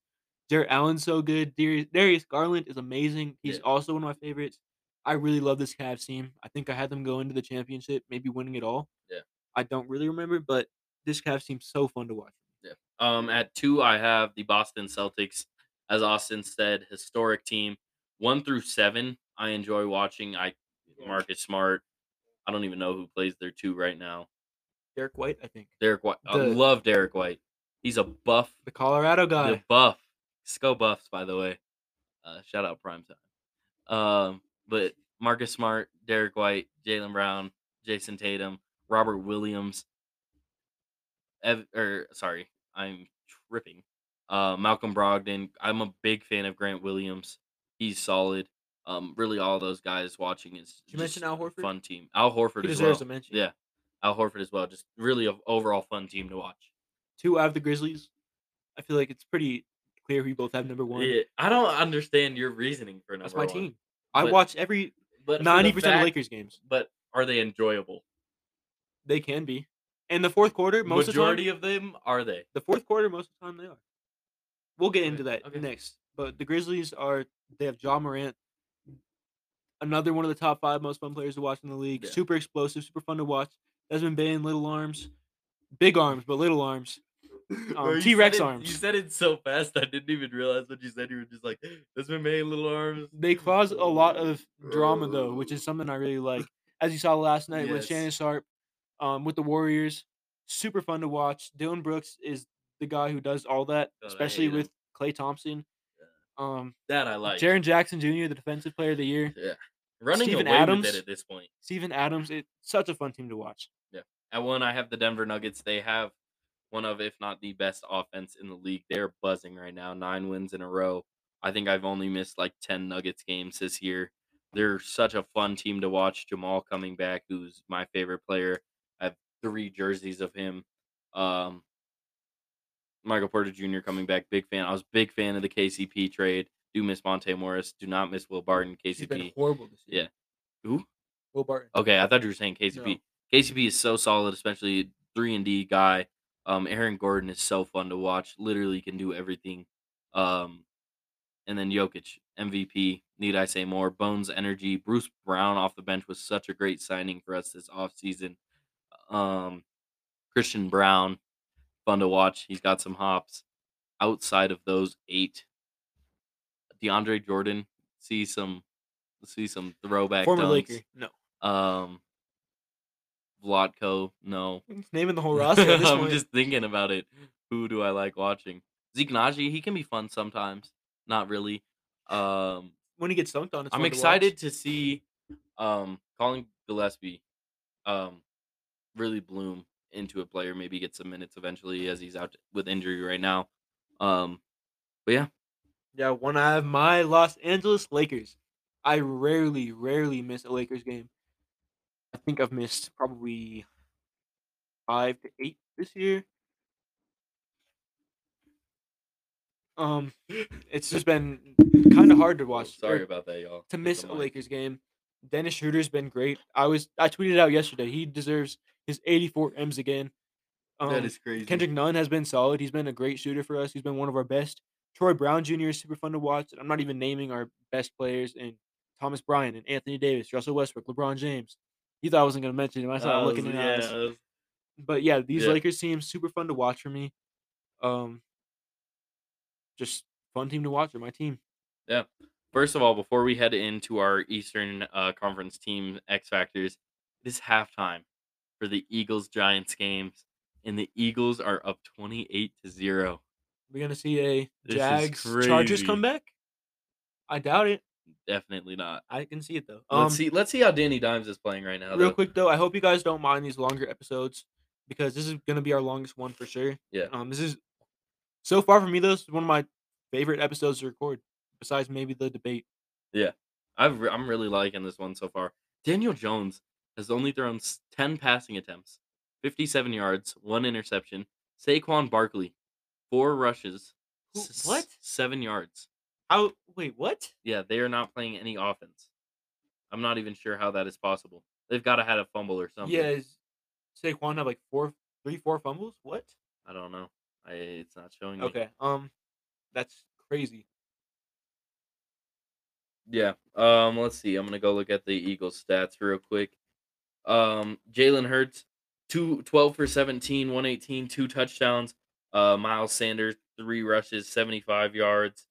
Jarrett Allen's so good. Darius, Darius Garland is amazing. He's Yeah. also one of my favorites. I really love this Cavs team. I think I had them go into the championship, maybe winning it all. Yeah. I don't really remember, but this Cavs team's so fun to watch. Um, at two, I have the Boston Celtics. As Austin said, historic team. One through seven, I enjoy watching. I Marcus Smart. I don't even know who plays their two right now. Derrick White, I think. Derrick White. I love Derrick White. He's a buff. The Colorado guy. The buff. Go Buffs, by the way. Uh, shout out Primetime. Um, but Marcus Smart, Derrick White, Jaylen Brown, Jayson Tatum, Robert Williams. Ev- or sorry, I'm tripping. Uh, Malcolm Brogdon. I'm a big fan of Grant Williams. He's solid. Um, really, all those guys watching is Did you mention just Al Horford? Fun team. Al Horford he as well. mention. Yeah, Al Horford as well. Just really a overall fun team to watch. Two out of the Grizzlies. I feel like it's pretty clear who you both have number one. Yeah, I don't understand your reasoning for number That's my one. team. I But- watch every But ninety percent of Lakers games. But are they enjoyable? They can be. In the fourth quarter, most Majority of of them are they? the fourth quarter, most of the time they are. We'll get Okay, into that okay. next. But the Grizzlies are they have Ja Morant, another one of the top five most fun players to watch in the league. Yeah. Super explosive, super fun to watch. Desmond Bane, little arms, big arms, but little arms. Um, Bro, you T-Rex arms. You said it so fast, I didn't even realize what you said. You were just like, "This been made little arms." They cause a lot of drama though, which is something I really like. As you saw last night with Yes. Shannon Sharpe, um, with the Warriors, super fun to watch. Dillon Brooks is the guy who does all that, God, especially hate him. with Klay Thompson. Um, that I like. Jaren Jackson Jr., the Defensive Player of the Year. yeah, running Steven away Adams. with it at this point. Steven Adams, it's such a fun team to watch. Yeah, at one, I have the Denver Nuggets. They have one of, if not the best offense in the league. They're buzzing right now. Nine wins in a row. I think I've only missed like 10 Nuggets games this year. They're such a fun team to watch. Jamal coming back, who's my favorite player. Three jerseys of him. Um, Michael Porter Jr. coming back. Big fan. I was big fan of the KCP trade. Do miss Monte Morris. Do not miss Will Barton. KCP. horrible this year. Yeah. Who? Will Barton. Okay, I thought you were saying KCP. No. KCP is so solid, especially three and D guy. Um, Aaron Gordon is so fun to watch. Literally can do everything. Um, and then Jokic MVP. Need I say more? Bones energy. Bruce Brown off the bench was such a great signing for us this offseason. Um, Christian Braun, fun to watch. He's got some hops. Outside of those eight, DeAndre Jordan. See some, see some throwback Former dunks. Laker. No. Um, Vlatko, no. Naming the whole roster I'm point. just thinking about it. Who do I like watching? Zeke Nnaji, he can be fun sometimes. Not really. Um, When he gets dunked on, it's I'm fun to excited to see um Collin Gillespie um really bloom into a player, maybe get some minutes eventually as he's out with injury right now. Um, but yeah, Yeah, when I have my Los Angeles Lakers, I rarely, rarely miss a Lakers game. I think I've missed probably five to eight this year. Um, it's just been kind of hard to watch. or sorry about that, y'all. to miss a. Lakers game. Dennis Schroeder's been great. I was I tweeted out yesterday. He deserves his 84 M's again. Um, that is crazy. Kendrick Nunn has been solid. He's been a great shooter for us. He's been one of our best. Troy Brown Jr. is super fun to watch. I'm not even naming our best players and Thomas Bryant and Anthony Davis, Russell Westbrook, LeBron James. You thought I wasn't going to mention him. I started I looking at yeah, eyes. Was- But yeah, these Yeah. Lakers teams super fun to watch for me. Um, just fun team to watch. They're my team. Yeah. First of all, before we head into our Eastern uh, Conference team X Factors, it is halftime for the Eagles Giants games, and the Eagles are up 28 to 0. We're gonna see a This Jags Chargers comeback. I doubt it. Definitely not. I can see it though. Um, Let's see. Let's see how Danny Dimes is playing right now. real though. quick though, I hope you guys don't mind these longer episodes because this is gonna be our longest one for sure. Yeah. Um, this is so far for me. This is one of my favorite episodes to record, besides maybe the debate. Yeah, I've, re- I'm really liking this one so far. Daniel Jones has only thrown 10 passing attempts, 57 yards, one interception. Saquon Barkley, four rushes, Who- s- what? Seven yards. How? Wait, what? Yeah, they are not playing any offense. I'm not even sure how that is possible. They've got to have a fumble or something. Yeah, is Saquon have like four, three, four fumbles? What? I don't know. I, it's not showing me. Okay. Um, that's crazy. Yeah. Um. Let's see. I'm gonna go look at the Eagles stats real quick. Um. Jalen Hurts, two, 12 for 17, 118, two touchdowns. Uh. Miles Sanders, three rushes, 75 yards.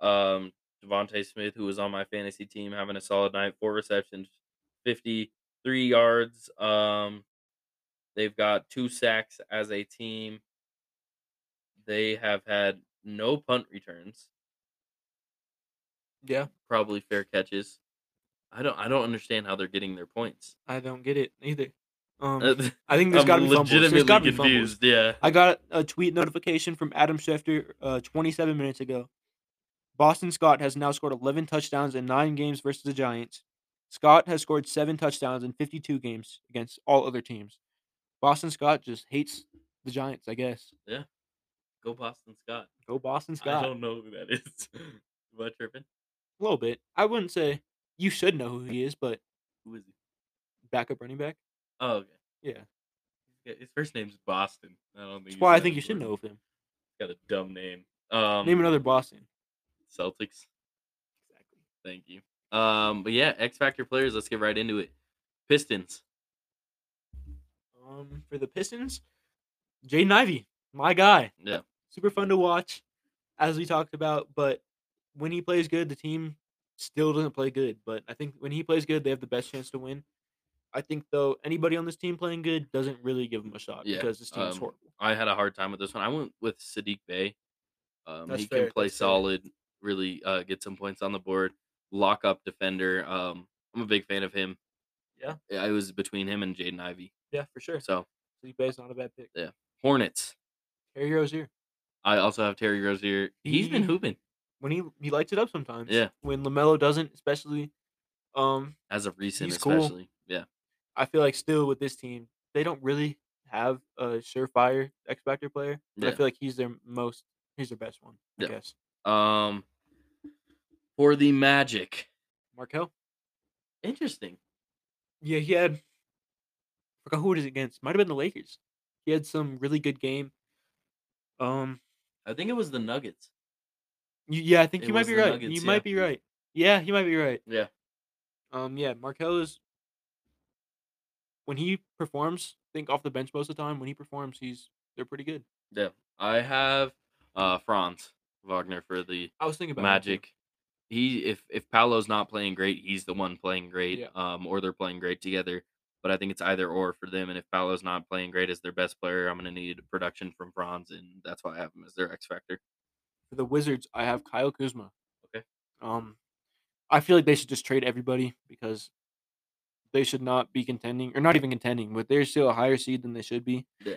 Um. DeVonta Smith, who was on my fantasy team, having a solid night, four receptions, 53 yards. Um. They've got two sacks as a team. They have had no punt returns Yeah, probably fair catches. I don't I don't understand how they're getting their points. I don't get it either. Um, I think there's got to be fumbles. There's legitimately got to be fumbles. confused. Yeah. I got a tweet notification from Adam Schefter uh, 27 minutes ago. Boston Scott has now scored 11 touchdowns in nine games versus the Giants. Scott has scored seven touchdowns in 52 games against all other teams. Boston Scott just hates the Giants, I guess. Yeah. Go Boston Scott. Go Boston Scott. I don't know who that is. Am I tripping? A little bit. I wouldn't say you should know who he is, but Who is he? backup running back. Oh, okay. Yeah. Yeah, His first name's Boston. I don't think. That's why I think you should know of him. Got a dumb name. Um, Name another Boston. Celtics. Exactly. Thank you. Um, but yeah, X Factor players. Let's get right into it. Pistons. Um, for the Pistons, Jaden Ivey, my guy. Yeah. super fun to watch, as we talked about. But when he plays good, the team still doesn't play good. But I think when he plays good, they have the best chance to win. I think though anybody on this team playing good doesn't really give him a shot Yeah, because this team is um, horrible. I had a hard time with this one. I went with Saddiq Bey. Um, he fair, can play that's fair. solid, really uh, get some points on the board. Lock up defender. Um, I'm a big fan of him. Yeah. I was between him and Jaden Ivey. Yeah, for sure. So Sleep Bay's not a bad pick. Yeah, Hornets. Terry Rozier I also have Terry Rozier. He's been hooping when he he lights it up sometimes. Yeah. When LaMelo doesn't, especially, um, as of recent, He's cool. especially. Yeah. I feel like still with this team, they don't really have a surefire X Factor player. But I feel like he's their most, he's their best one. I Yeah. guess. Um, for the Magic. Markelle. Interesting. Yeah, he had. Forgot who it is against. Might have been the Lakers. He had some really good game. Um. I think it was the Nuggets. Yeah, I think It you might be right. Nuggets, you yeah. might be right. Yeah, you might be right. Yeah. Um. Yeah, Markelle is. When he performs, I think off the bench most of the time. When he performs, he's they're pretty good. Yeah. I have uh Franz Wagner for the I was thinking about. Magic. He if if Paolo's not playing great, he's the one playing great. Yeah. Um, or they're playing great together. But I think it's either or for them. And if Paolo's not playing great as their best player, I'm gonna need production from Franz, and that's why I have him as their X factor. For the Wizards, I have Kyle Kuzma. Okay. Um, I feel like they should just trade everybody because they should not be contending, or not even contending, but they're still a higher seed than they should be. Yeah.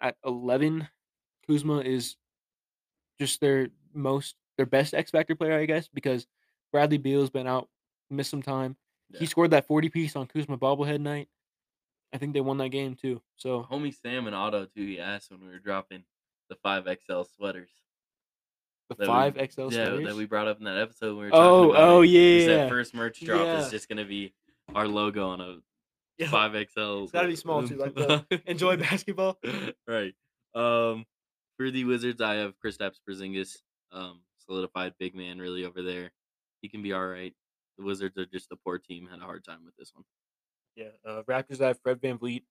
At eleven, Kuzma is just their most their best X Factor player, I guess, because Bradley Beal's been out, missed some time. Yeah. He scored that forty piece on Kuzma bobblehead night. I think they won that game too. So Homie Sam and Otto too. He asked when we were dropping the five XL sweaters. The that we- five XL yeah, that we brought up in that episode. When we were oh, talking about oh yeah. that first merch drop Yeah. is just gonna be our logo on a Yeah. five XL. It's gotta be small, too, like the Enjoy basketball. right. Um, for the Wizards, I have Kristaps Porzingis, um, solidified big man, really over there. He can be all right. The Wizards are just a poor team. Had a hard time with this one. Yeah, uh, Raptors. I have Fred VanVleet.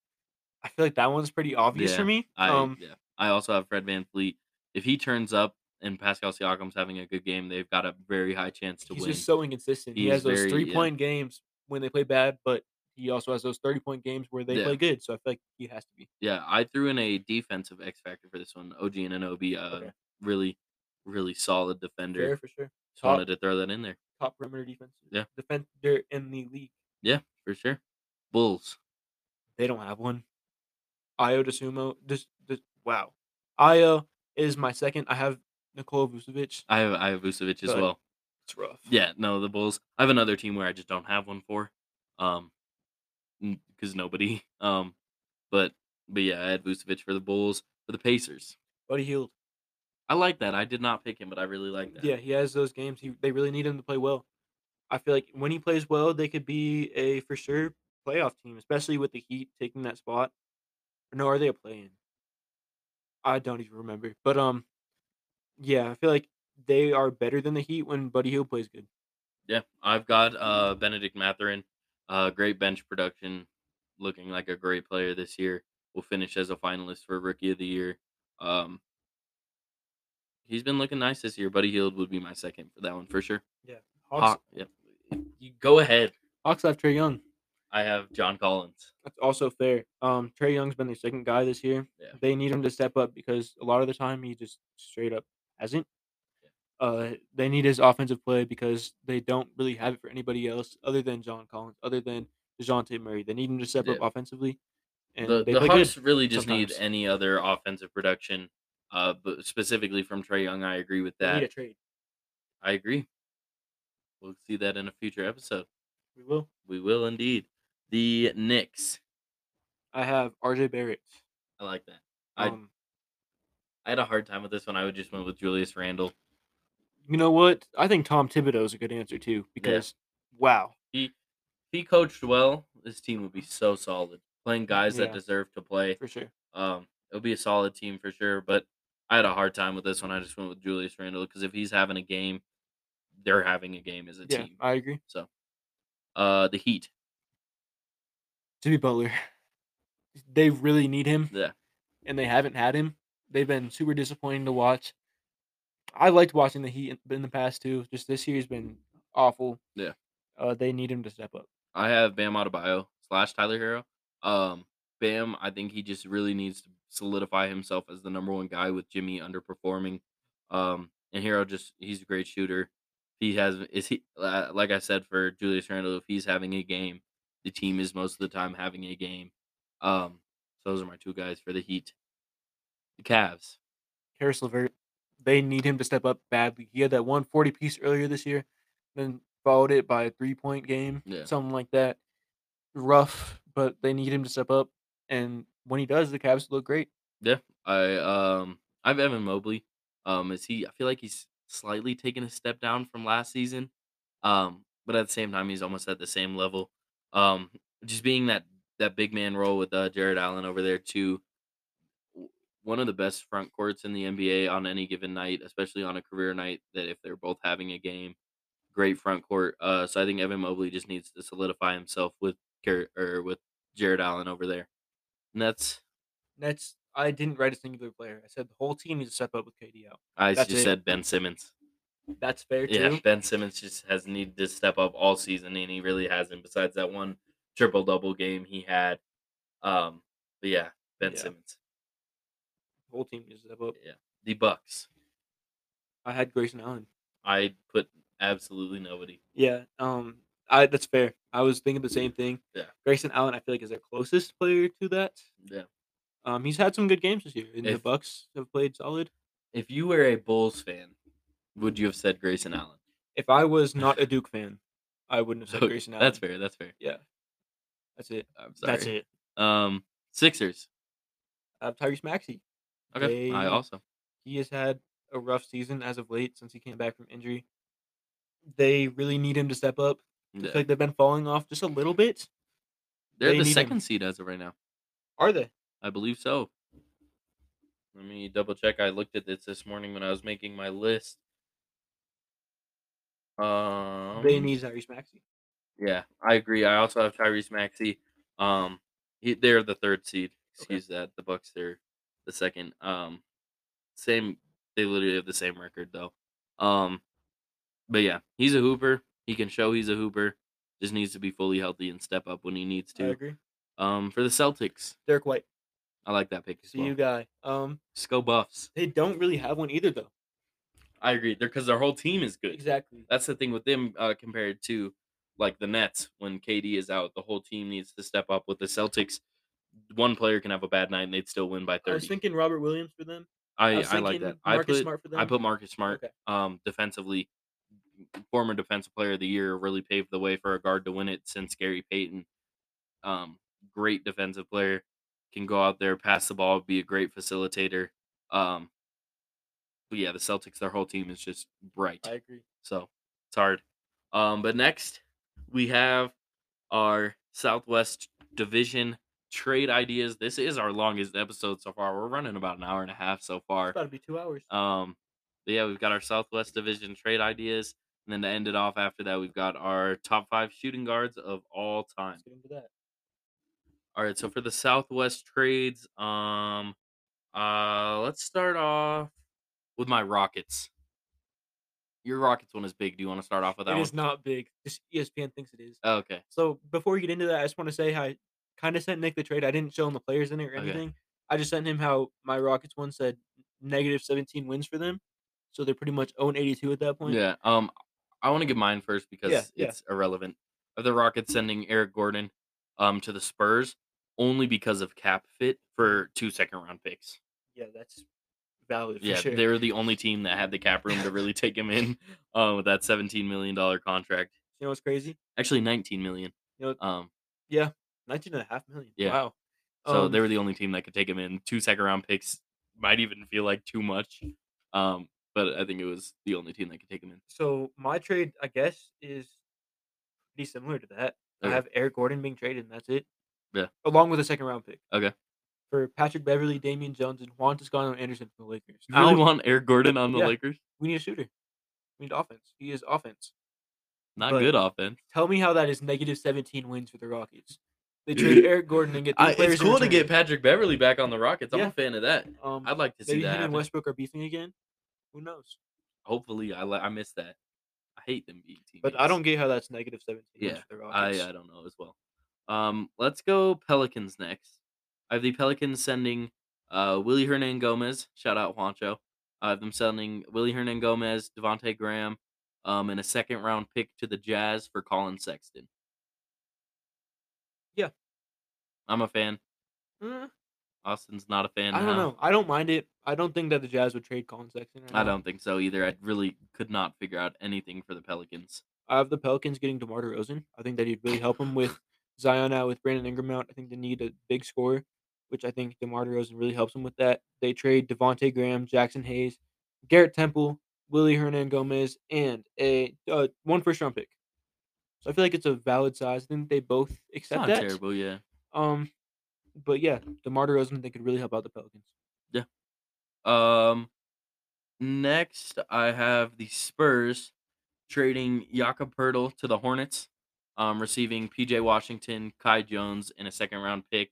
I feel like that one's pretty obvious Yeah, for me. I um, yeah. I also have Fred VanVleet. If he turns up and Pascal Siakam's having a good game, they've got a very high chance to he's win. He's just so inconsistent. He has those very- three yeah. point games when they play bad, but he also has those thirty point games where they Yeah. play good. So I feel like he has to be. Yeah, I threw in a defensive X factor for this one. OG Anunoby, uh, Okay. really, really solid defender. Fair for sure. Just Top, wanted to throw that in there. top perimeter defense. Yeah. defender in the league. Yeah, for sure. Bulls. They don't have one. Ayo Dosunmu. Just, just wow. Ayo is my second. I have Nikola Vucevic. I have I have Vucevic as But- well. It's rough. Yeah, no, the Bulls. I have another team where I just don't have one for, um, because nobody. Um, but but yeah, I had Vucevic for the Bulls for the Pacers. Buddy Hield. I like that. I did not pick him, but I really like that. Yeah, he has those games. He they really need him to play well. I feel like when he plays well, they could be a for sure playoff team, especially with the Heat taking that spot. Or no, are they a play-in? I don't even remember. But um, yeah, I feel like they are better than the Heat when Buddy Hield plays good. Yeah, I've got uh Bennedict Mathurin, uh great bench production, looking like a great player this year. Will finish as a finalist for Rookie of the Year. Um, he's been looking nice this year. Buddy Hield would be my second for that one for sure. Yeah, Hawk, Hawks. yep. You go ahead. Hawks have Trae Young. I have John Collins. That's also fair. Um, Trae Young's been their second guy this year. Yeah. They need him to step up because a lot of the time he just straight up hasn't. Uh, they need his offensive play because they don't really have it for anybody else other than John Collins, other than Dejounte Murray. They need him to step up offensively, and the they the Hawks really just need any other offensive production. Uh, but specifically from Trae Young, I agree with They need that. a trade. I agree. We'll see that in a future episode. We will. We will indeed. The Knicks. I have R.J. Barrett. I like that. I Um, I had a hard time with this one. I would just went with Julius Randle. you know what? I think Tom Thibodeau is a good answer too because wow, He he coached well, this team would be so solid. Playing guys that deserve to play. for sure. Um, it'll be a solid team for sure. But I had a hard time with this one. I just went with Julius Randle because if he's having a game, they're having a game as a Yeah, team. I agree. So, uh, the Heat. Jimmy Butler. They really need him. Yeah, and they haven't had him. They've been super disappointing to watch. I liked watching the Heat in, the past too. Just this year's been awful. Yeah. Uh, they need him to step up. I have Bam Adebayo slash Tyler Herro. Um, Bam, I think he just really needs to solidify himself as the number one guy with Jimmy underperforming. Um, and Herro just he's a great shooter. He has is he uh, like I said for Julius Randle, if he's having a game, the team is most of the time having a game. Um, so those are my two guys for the Heat. The Cavs. Caris LeVert, they need him to step up badly. He had that 140 piece earlier this year, then followed it by a three point game, Yeah. something like that. Rough, but they need him to step up. And when he does, the Cavs look great. Yeah, I um I have Evan Mobley. Um, is he? I feel like he's slightly taken a step down from last season. Um, but at the same time, he's almost at the same level. Um, just being that that big man role with uh, Jarrett Allen over there too. One of the best front courts in the NBA on any given night, especially on a career night. That if they're both having a game, great front court. Uh, so I think Evan Mobley just needs to solidify himself with Car- or with Jarrett Allen over there, and that's That's I didn't write a singular player. I said the whole team needs to step up with KD out. I That's just it. said Ben Simmons. That's fair too. Yeah, Ben Simmons just has needed to step up all season, and he really hasn't. Besides that one triple double game he had, um, but yeah, Ben Yeah. Simmons. The whole team needs to step up. Yeah, the Bucks. I had Grayson Allen. I put absolutely nobody. Yeah, um, I that's fair. I was thinking the same thing. Yeah. Grayson Allen, I feel like is their closest player to that. Yeah. Um, he's had some good games this year, and the Bucks have played solid. If you were a Bulls fan, would you have said Grayson Allen? If I was not a Duke fan, I wouldn't have said Okay, Grayson Allen. That's fair. That's fair. Yeah, that's it. I'm sorry. That's it. Um, Sixers. I have Tyrese Maxey. Okay, I also. He has had a rough season as of late since he came back from injury. They really need him to step up. I Yeah. feel like they've been falling off just a little bit. They're they the need him. second seed as of right now. Are they? I believe so. Let me double check. I looked at this this morning when I was making my list. Um, they need Tyrese Maxey. Yeah, I agree. I also have Tyrese Maxey. Um, he, they're the third seed. Excuse that. The Bucks they're the second. Um, same. They literally have the same record though. Um, but yeah, he's a hooper. He can show he's a hooper. Just needs to be fully healthy and step up when he needs I to. agree. Um, for the Celtics, Derrick White, I like that pick see well. you guy. Um, Just go Buffs. they don't really have one either though. I agree. They're because their whole team is good. Exactly. That's the thing with them uh, compared to like the Nets when KD is out. The whole team needs to step up. With the Celtics, one player can have a bad night and they'd still win by 30. I was thinking Robert Williams for them. I, was I, like that. I Marcus put Smart for them. I put Marcus Smart Okay. um defensively former defensive player of the year really paved the way for a guard to win it since Gary Payton. Um great defensive player can go out there pass the ball be a great facilitator. Um but yeah, the Celtics their whole team is just bright. I agree. So it's hard. Um, but next we have our Southwest Division trade ideas. This is our longest episode so far. We're running about an hour and a half so far. It's about to be two hours. Um, but yeah, we've got our Southwest Division trade ideas, and then to end it off after that, we've got our top five shooting guards of all time. Let's get into that. All right, so for the Southwest trades, um, uh, let's start off with my Rockets. Your Rockets one is big. Do you want to start off with that It one? is not big. Just ESPN thinks it is. Oh, okay. So before we get into that, I just want to say how kind of sent Nick the trade. I didn't show him the players in it or Okay. anything. I just sent him how my Rockets one said negative 17 wins for them. So they're pretty much 0 82 at that point. Yeah. Um, I want to give mine first because Yeah, yeah. it's irrelevant. Are the Rockets sending Eric Gordon, um, to the Spurs only because of cap fit for two second round picks? Yeah, that's valid for Yeah, sure. they're the only team that had the cap room to really take him in, uh, with that seventeen million dollar contract. You know what's crazy? Actually, nineteen million. You know, Um, 19 and a half million. Yeah. Wow. so Um, they were the only team that could take him in. Two second round picks might even feel like too much. Um, but I think it was the only team that could take him in. So my trade, I guess, is pretty similar to that. I have Eric Gordon being traded, and that's it. Yeah. Along with a second round pick. Okay. For Patrick Beverley, Damian Jones, and Juan Toscano Anderson from the Lakers. You really want Eric Gordon on the Yeah. Lakers? we need a shooter. We need offense. He is offense. Not But- good offense. Tell me how that is negative 17 wins for the Rockets. They trade Eric Gordon and get I, it's cool to get Patrick Beverley back on the Rockets. I'm Yeah. a fan of that. Um, I'd like to see maybe that. him and. Westbrook are beefing again. Who knows? Hopefully, I li- I miss that. I hate them being teammates. But I don't get how that's negative 17 Yeah, for the I. I don't know as well. Um, let's go Pelicans next. I have the Pelicans sending uh Willy Hernangomez. Shout out Juancho. I have them sending Willy Hernangomez, Devonte Graham, um, and a second round pick to the Jazz for Collin Sexton. Yeah. I'm a fan. Mm, Austin's not a fan. I don't now. know. I don't mind it. I don't think that the Jazz would trade Collin Sexton. right I now. don't think so either. I really could not figure out anything for the Pelicans. I have the Pelicans getting DeMar DeRozan. I think that he'd really help them with Zion out, with Brandon Ingram out. I think they need a big scorer, which I think DeMar DeRozan really helps them with that. They trade Devonte Graham, Jaxson Hayes, Garrett Temple, Willy Hernangomez, and a uh, one first round pick. So I feel like it's a valid size. I think they both It's accept not that. terrible, yeah. Um, but yeah, DeMar DeRozan, they could really help out the Pelicans. Yeah. Um, next I have the Spurs trading Jakob Poeltl to the Hornets, um, receiving PJ Washington, Kai Jones, and a second round pick.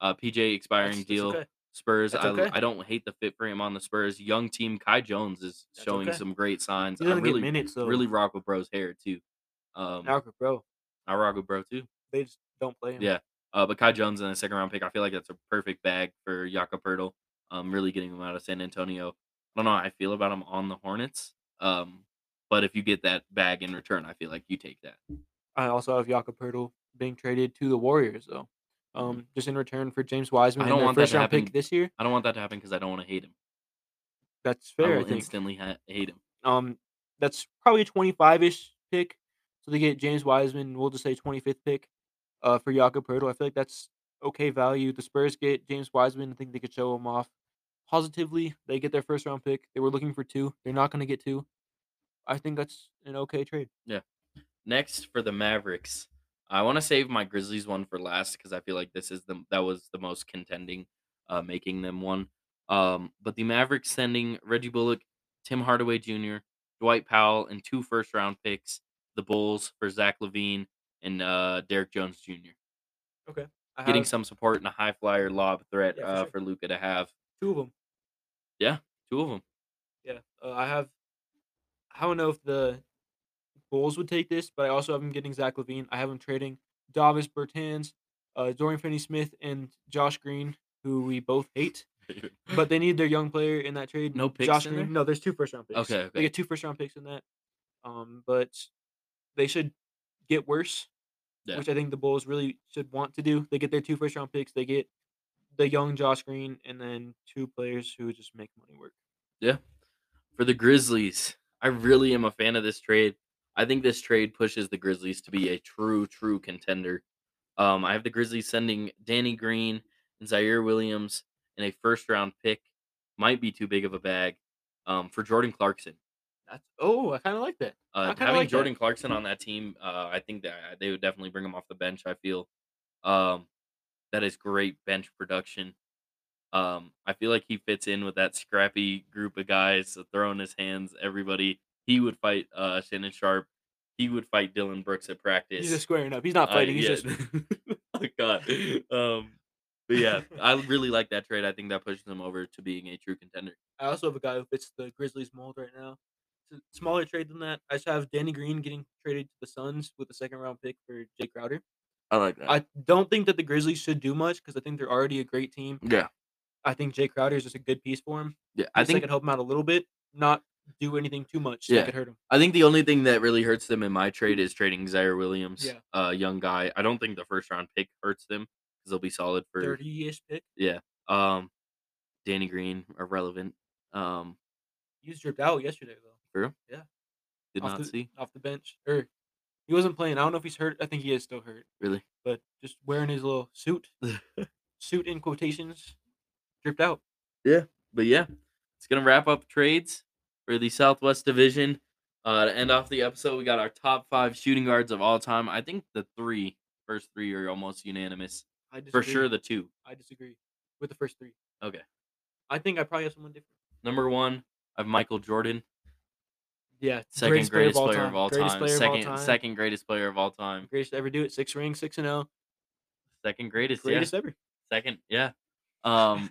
Uh, PJ expiring That's- that's deal. okay. Spurs. That's I, okay. I don't hate the fit for him on the Spurs. Young team. Kai Jones is That's showing okay. some great signs. I really, minutes, really rock with Bro's hair too. Um, Alfred, bro, I rock with Bro too. they just don't play him. Yeah. Uh, but Kai Jones in a second round pick, I feel like that's a perfect bag for Jakob Poeltl. Um, really getting him out of San Antonio. I don't know how I feel about him on the Hornets. Um, but if you get that bag in return, I feel like you take that. I also have Jakob Poeltl being traded to the Warriors, though. Um, just in return for James Wiseman I don't want that to round pick this year. I don't want that to happen because I don't want to hate him. That's fair. I, will think. instantly ha- hate him. Um, that's probably a 25 ish pick. So they get James Wiseman. We'll just say 25th pick. Uh, for Jakob Poeltl, I feel like that's okay value. The Spurs get James Wiseman. I think they could show him off positively. They get their first round pick. They were looking for two. They're not going to get two. I think that's an okay trade. Yeah. Next for the Mavericks, I want to save my Grizzlies one for last because I feel like this is the that was the most contending, uh, making them one. Um, but the Mavericks sending Reggie Bullock, Tim Hardaway Jr., Dwight Powell, and two first round picks. The Bulls for Zach LaVine and uh, Derrick Jones Jr. Okay. I getting have some support and a high flyer lob threat Yeah, for uh, sure. for Luka to have. two of them. Yeah, Two of them. Yeah, uh, I have. I don't know if the Bulls would take this, but I also have him getting Zach LaVine. I have him trading Davis Bertans, uh, Dorian Finney-Smith, and Josh Green, who we both hate. But they need their young player in that trade. No picks Josh in Green. there? No, there's two first round picks. Okay, They get two first round picks in that. Um, but they should get worse. Yeah. Which I think the Bulls really should want to do. They get their two first round picks. They get the young Josh Green, and then two players who just make money work. Yeah. For the Grizzlies, I really am a fan of this trade. I think this trade pushes the Grizzlies to be a true, true contender. Um, I have the Grizzlies sending Danny Green and Ziaire Williams and a first round pick. Might be too big of a bag. Um, for Jordan Clarkson. That's oh, I kind of like that. Uh, having like that. Jordan Clarkson on that team, uh, I think that they would definitely bring him off the bench. I feel um, that is great bench production. Um, I feel like he fits in with that scrappy group of guys, so throwing his hands. Everybody, he would fight uh, Shannon Sharpe. He would fight Dillon Brooks at practice. He's just squaring up. He's not Uh, fighting. he's yeah. just oh God. Um, but yeah, I really like that trade. I think that pushes them over to being a true contender. I also have a guy who fits the Grizzlies mold right now. Smaller trade than that. I just have Danny Green getting traded to the Suns with a second round pick for Jae Crowder. I like that. I don't think that the Grizzlies should do much because I think they're already a great team. yeah, I think Jae Crowder is just a good piece for him. yeah. I think I could help him out a little bit, not do anything too much Yeah. that could hurt him. I think the only thing that really hurts them in my trade is trading Ziaire Williams, Yeah. uh, young guy. I don't think the first round pick hurts them because they'll be solid for Thirty ish pick. yeah. Um, Danny Green irrelevant. Um, He was dripped out yesterday though, for real? Yeah. Did Off not the- see off the bench. Or he wasn't playing. I don't know if he's hurt. I think he is still hurt. really. But just wearing his little suit, suit in quotations, dripped out. Yeah. But yeah, it's gonna wrap up trades for the Southwest Division. Uh, to end off the episode, we got our top five shooting guards of all time. I think the three first three are almost unanimous. I disagree. For sure, the two. I disagree with the first three. Okay. I think I probably have someone different. Number one, I have Michael Jordan, Yeah, second greatest, player player, of all Greatest time. of all Second, time. second greatest player of all time. greatest to ever do it. Six rings, six and zero. Second greatest, Greatest yeah. ever. Second, yeah. Um,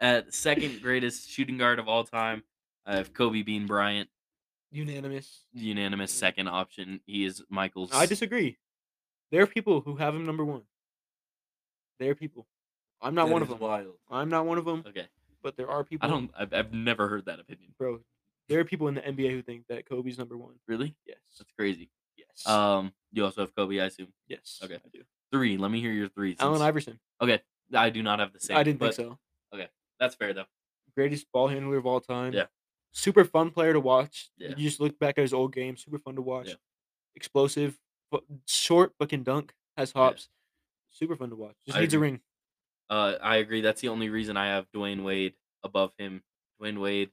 at second greatest shooting guard of all time, I have Kobe Bean Bryant, Unanimous. unanimous second option. He is Michael's. I disagree. There are people who have him number one. There are people. I'm not That one of them. Wild. I'm not one of them. Okay, But there are people. I don't. I've, I've never heard that opinion. bro. There are people in the NBA who think that Kobe's number one. Really? Yes. That's crazy. Yes. Um, you also have Kobe, I assume. yes. okay. I do. Three. Let me hear your three. Allen Iverson. Okay, I do not have the same. I didn't but think so. Okay. That's fair though. Greatest ball handler of all time. Yeah. Super fun player to watch. Yeah. You just look back at his old games. Super fun to watch. Yeah. Explosive, but short but can dunk. Has Yeah. hops. Super fun to watch. Just I needs a ring. Uh, I agree. That's the only reason I have Dwyane Wade above him. Dwyane Wade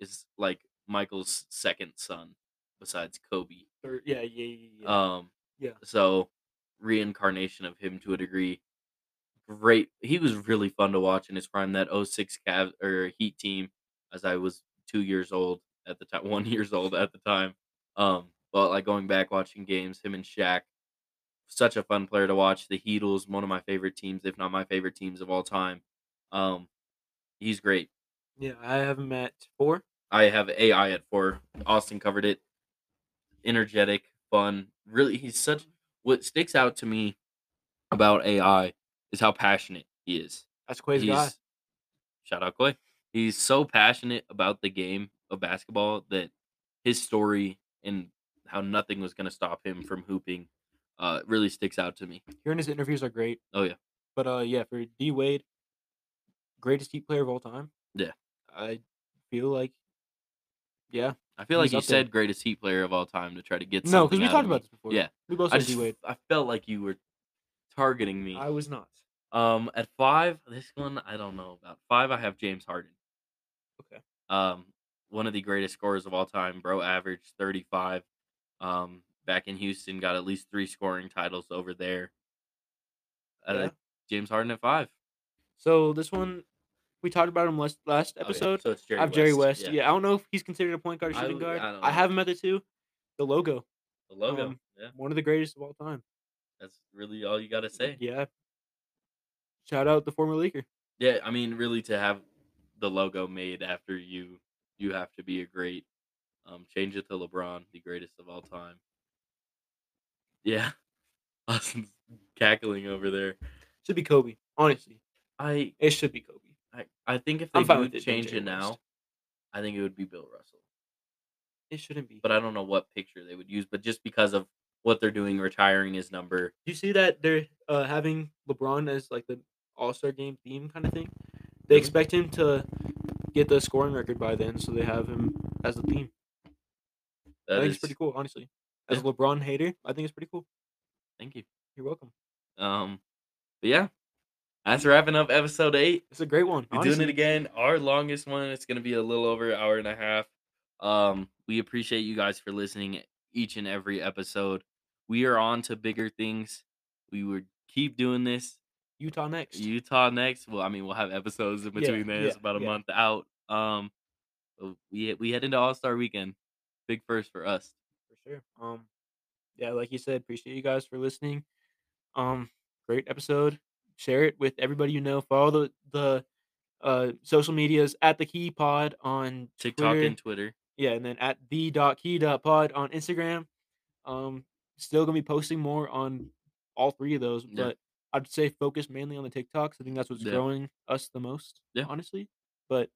is like Michael's second son, besides Kobe. Or, yeah, yeah, yeah, yeah. Um, Yeah. So reincarnation of him to a degree. Great. He was really fun to watch in his prime. That 06 Cavs or Heat team, as I was two years old at the time, one years old at the time. Um, but like going back watching games, him and Shaq, such a fun player to watch. The Heatles, one of my favorite teams, if not my favorite teams of all time. Um, he's great. yeah, I have him at four. I have AI at four. Austin covered it. Energetic, fun. Really, he's such. What sticks out to me about AI is how passionate he is. That's Quay's guy. Shout out Clay. He's so passionate about the game of basketball that his story and how nothing was going to stop him from hooping uh, really sticks out to me. Hearing his interviews are great. Oh yeah, But uh, yeah, for D Wade, greatest Heat player of all time. Yeah. I feel like, yeah, I feel like He's you up there. said greatest Heat player of all time to try to get no, because we out talked of about this before. Yeah, we both I said just D Wade. I felt like you were targeting me. I was not. Um, at five, this one I don't know about. Five, I have James Harden. Okay. Um, one of the greatest scorers of all time. Bro, averaged thirty five. Um, back in Houston, got at least three scoring titles over there. Uh, Yeah. James Harden at five. So this one, we talked about him last last Oh, yeah. episode. So it's Jerry I have Jerry West. Yeah. Yeah. I don't know if he's considered a point guard or shooting would- guard. I I, don't know. have him at the two. The logo, The logo. um, yeah, one of the greatest of all time. that's really all you got to say. Yeah. shout out the former leaker. Yeah, I mean, really, to have the logo made after you, you have to be a great. Um, change it to LeBron, the greatest of all time. Yeah, Austin's cackling over there. Should be Kobe. Honestly, I, it should be Kobe. I, think if they I'm fine would with it being change it now, West. I think it would be Bill Russell. It shouldn't be. But I don't know what picture they would use. But just because of what they're doing, retiring his number, Do you see that they're uh, having LeBron as like the All Star game theme kind of thing? They Really? expect him to get the scoring record by then, so they have him as the theme. I that think is it's pretty cool, honestly. As a LeBron hater, I think it's pretty cool. Thank you. You're welcome. Um, but yeah, that's wrapping up episode eight. It's a great one. We're honestly. doing it again. Our longest one. It's gonna be a little over an hour and a half. Um, we appreciate you guys for listening each and every episode. We are on to bigger things. We would keep doing this. Utah next. Utah next. Well, I mean, we'll have episodes in Yeah, between there. It's yeah, about a yeah. month out. Um, we we head into All Star Weekend. Big first for us. for sure. Um, yeah, like you said, appreciate you guys for listening. Um, great episode. Share it with everybody you know. Follow the the uh social medias at the Key Pod on TikTok Twitter. and Twitter. yeah, and then at the dot key dot pod on Instagram. Um, still gonna be posting more on all three of those, Yeah. but I'd say focus mainly on the TikToks. I think that's what's Yeah. growing us the most. Yeah. honestly. But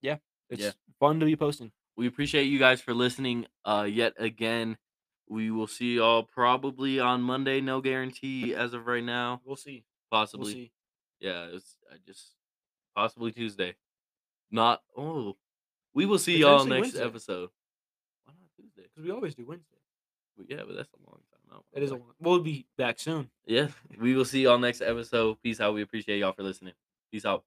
yeah, it's Yeah. fun to be posting. We appreciate you guys for listening. Uh, yet again, we will see y'all probably on Monday. No guarantee as of right now. We'll see. Possibly. We'll. Yeah, it's I just possibly Tuesday. Not oh. We will see y'all next Wednesday. episode. Why not Tuesday? Because we always do Wednesday. But yeah, but that's a long time out. It is a long. We'll be back soon. Yeah, we will see y'all next episode. Peace out. We appreciate y'all for listening. Peace out.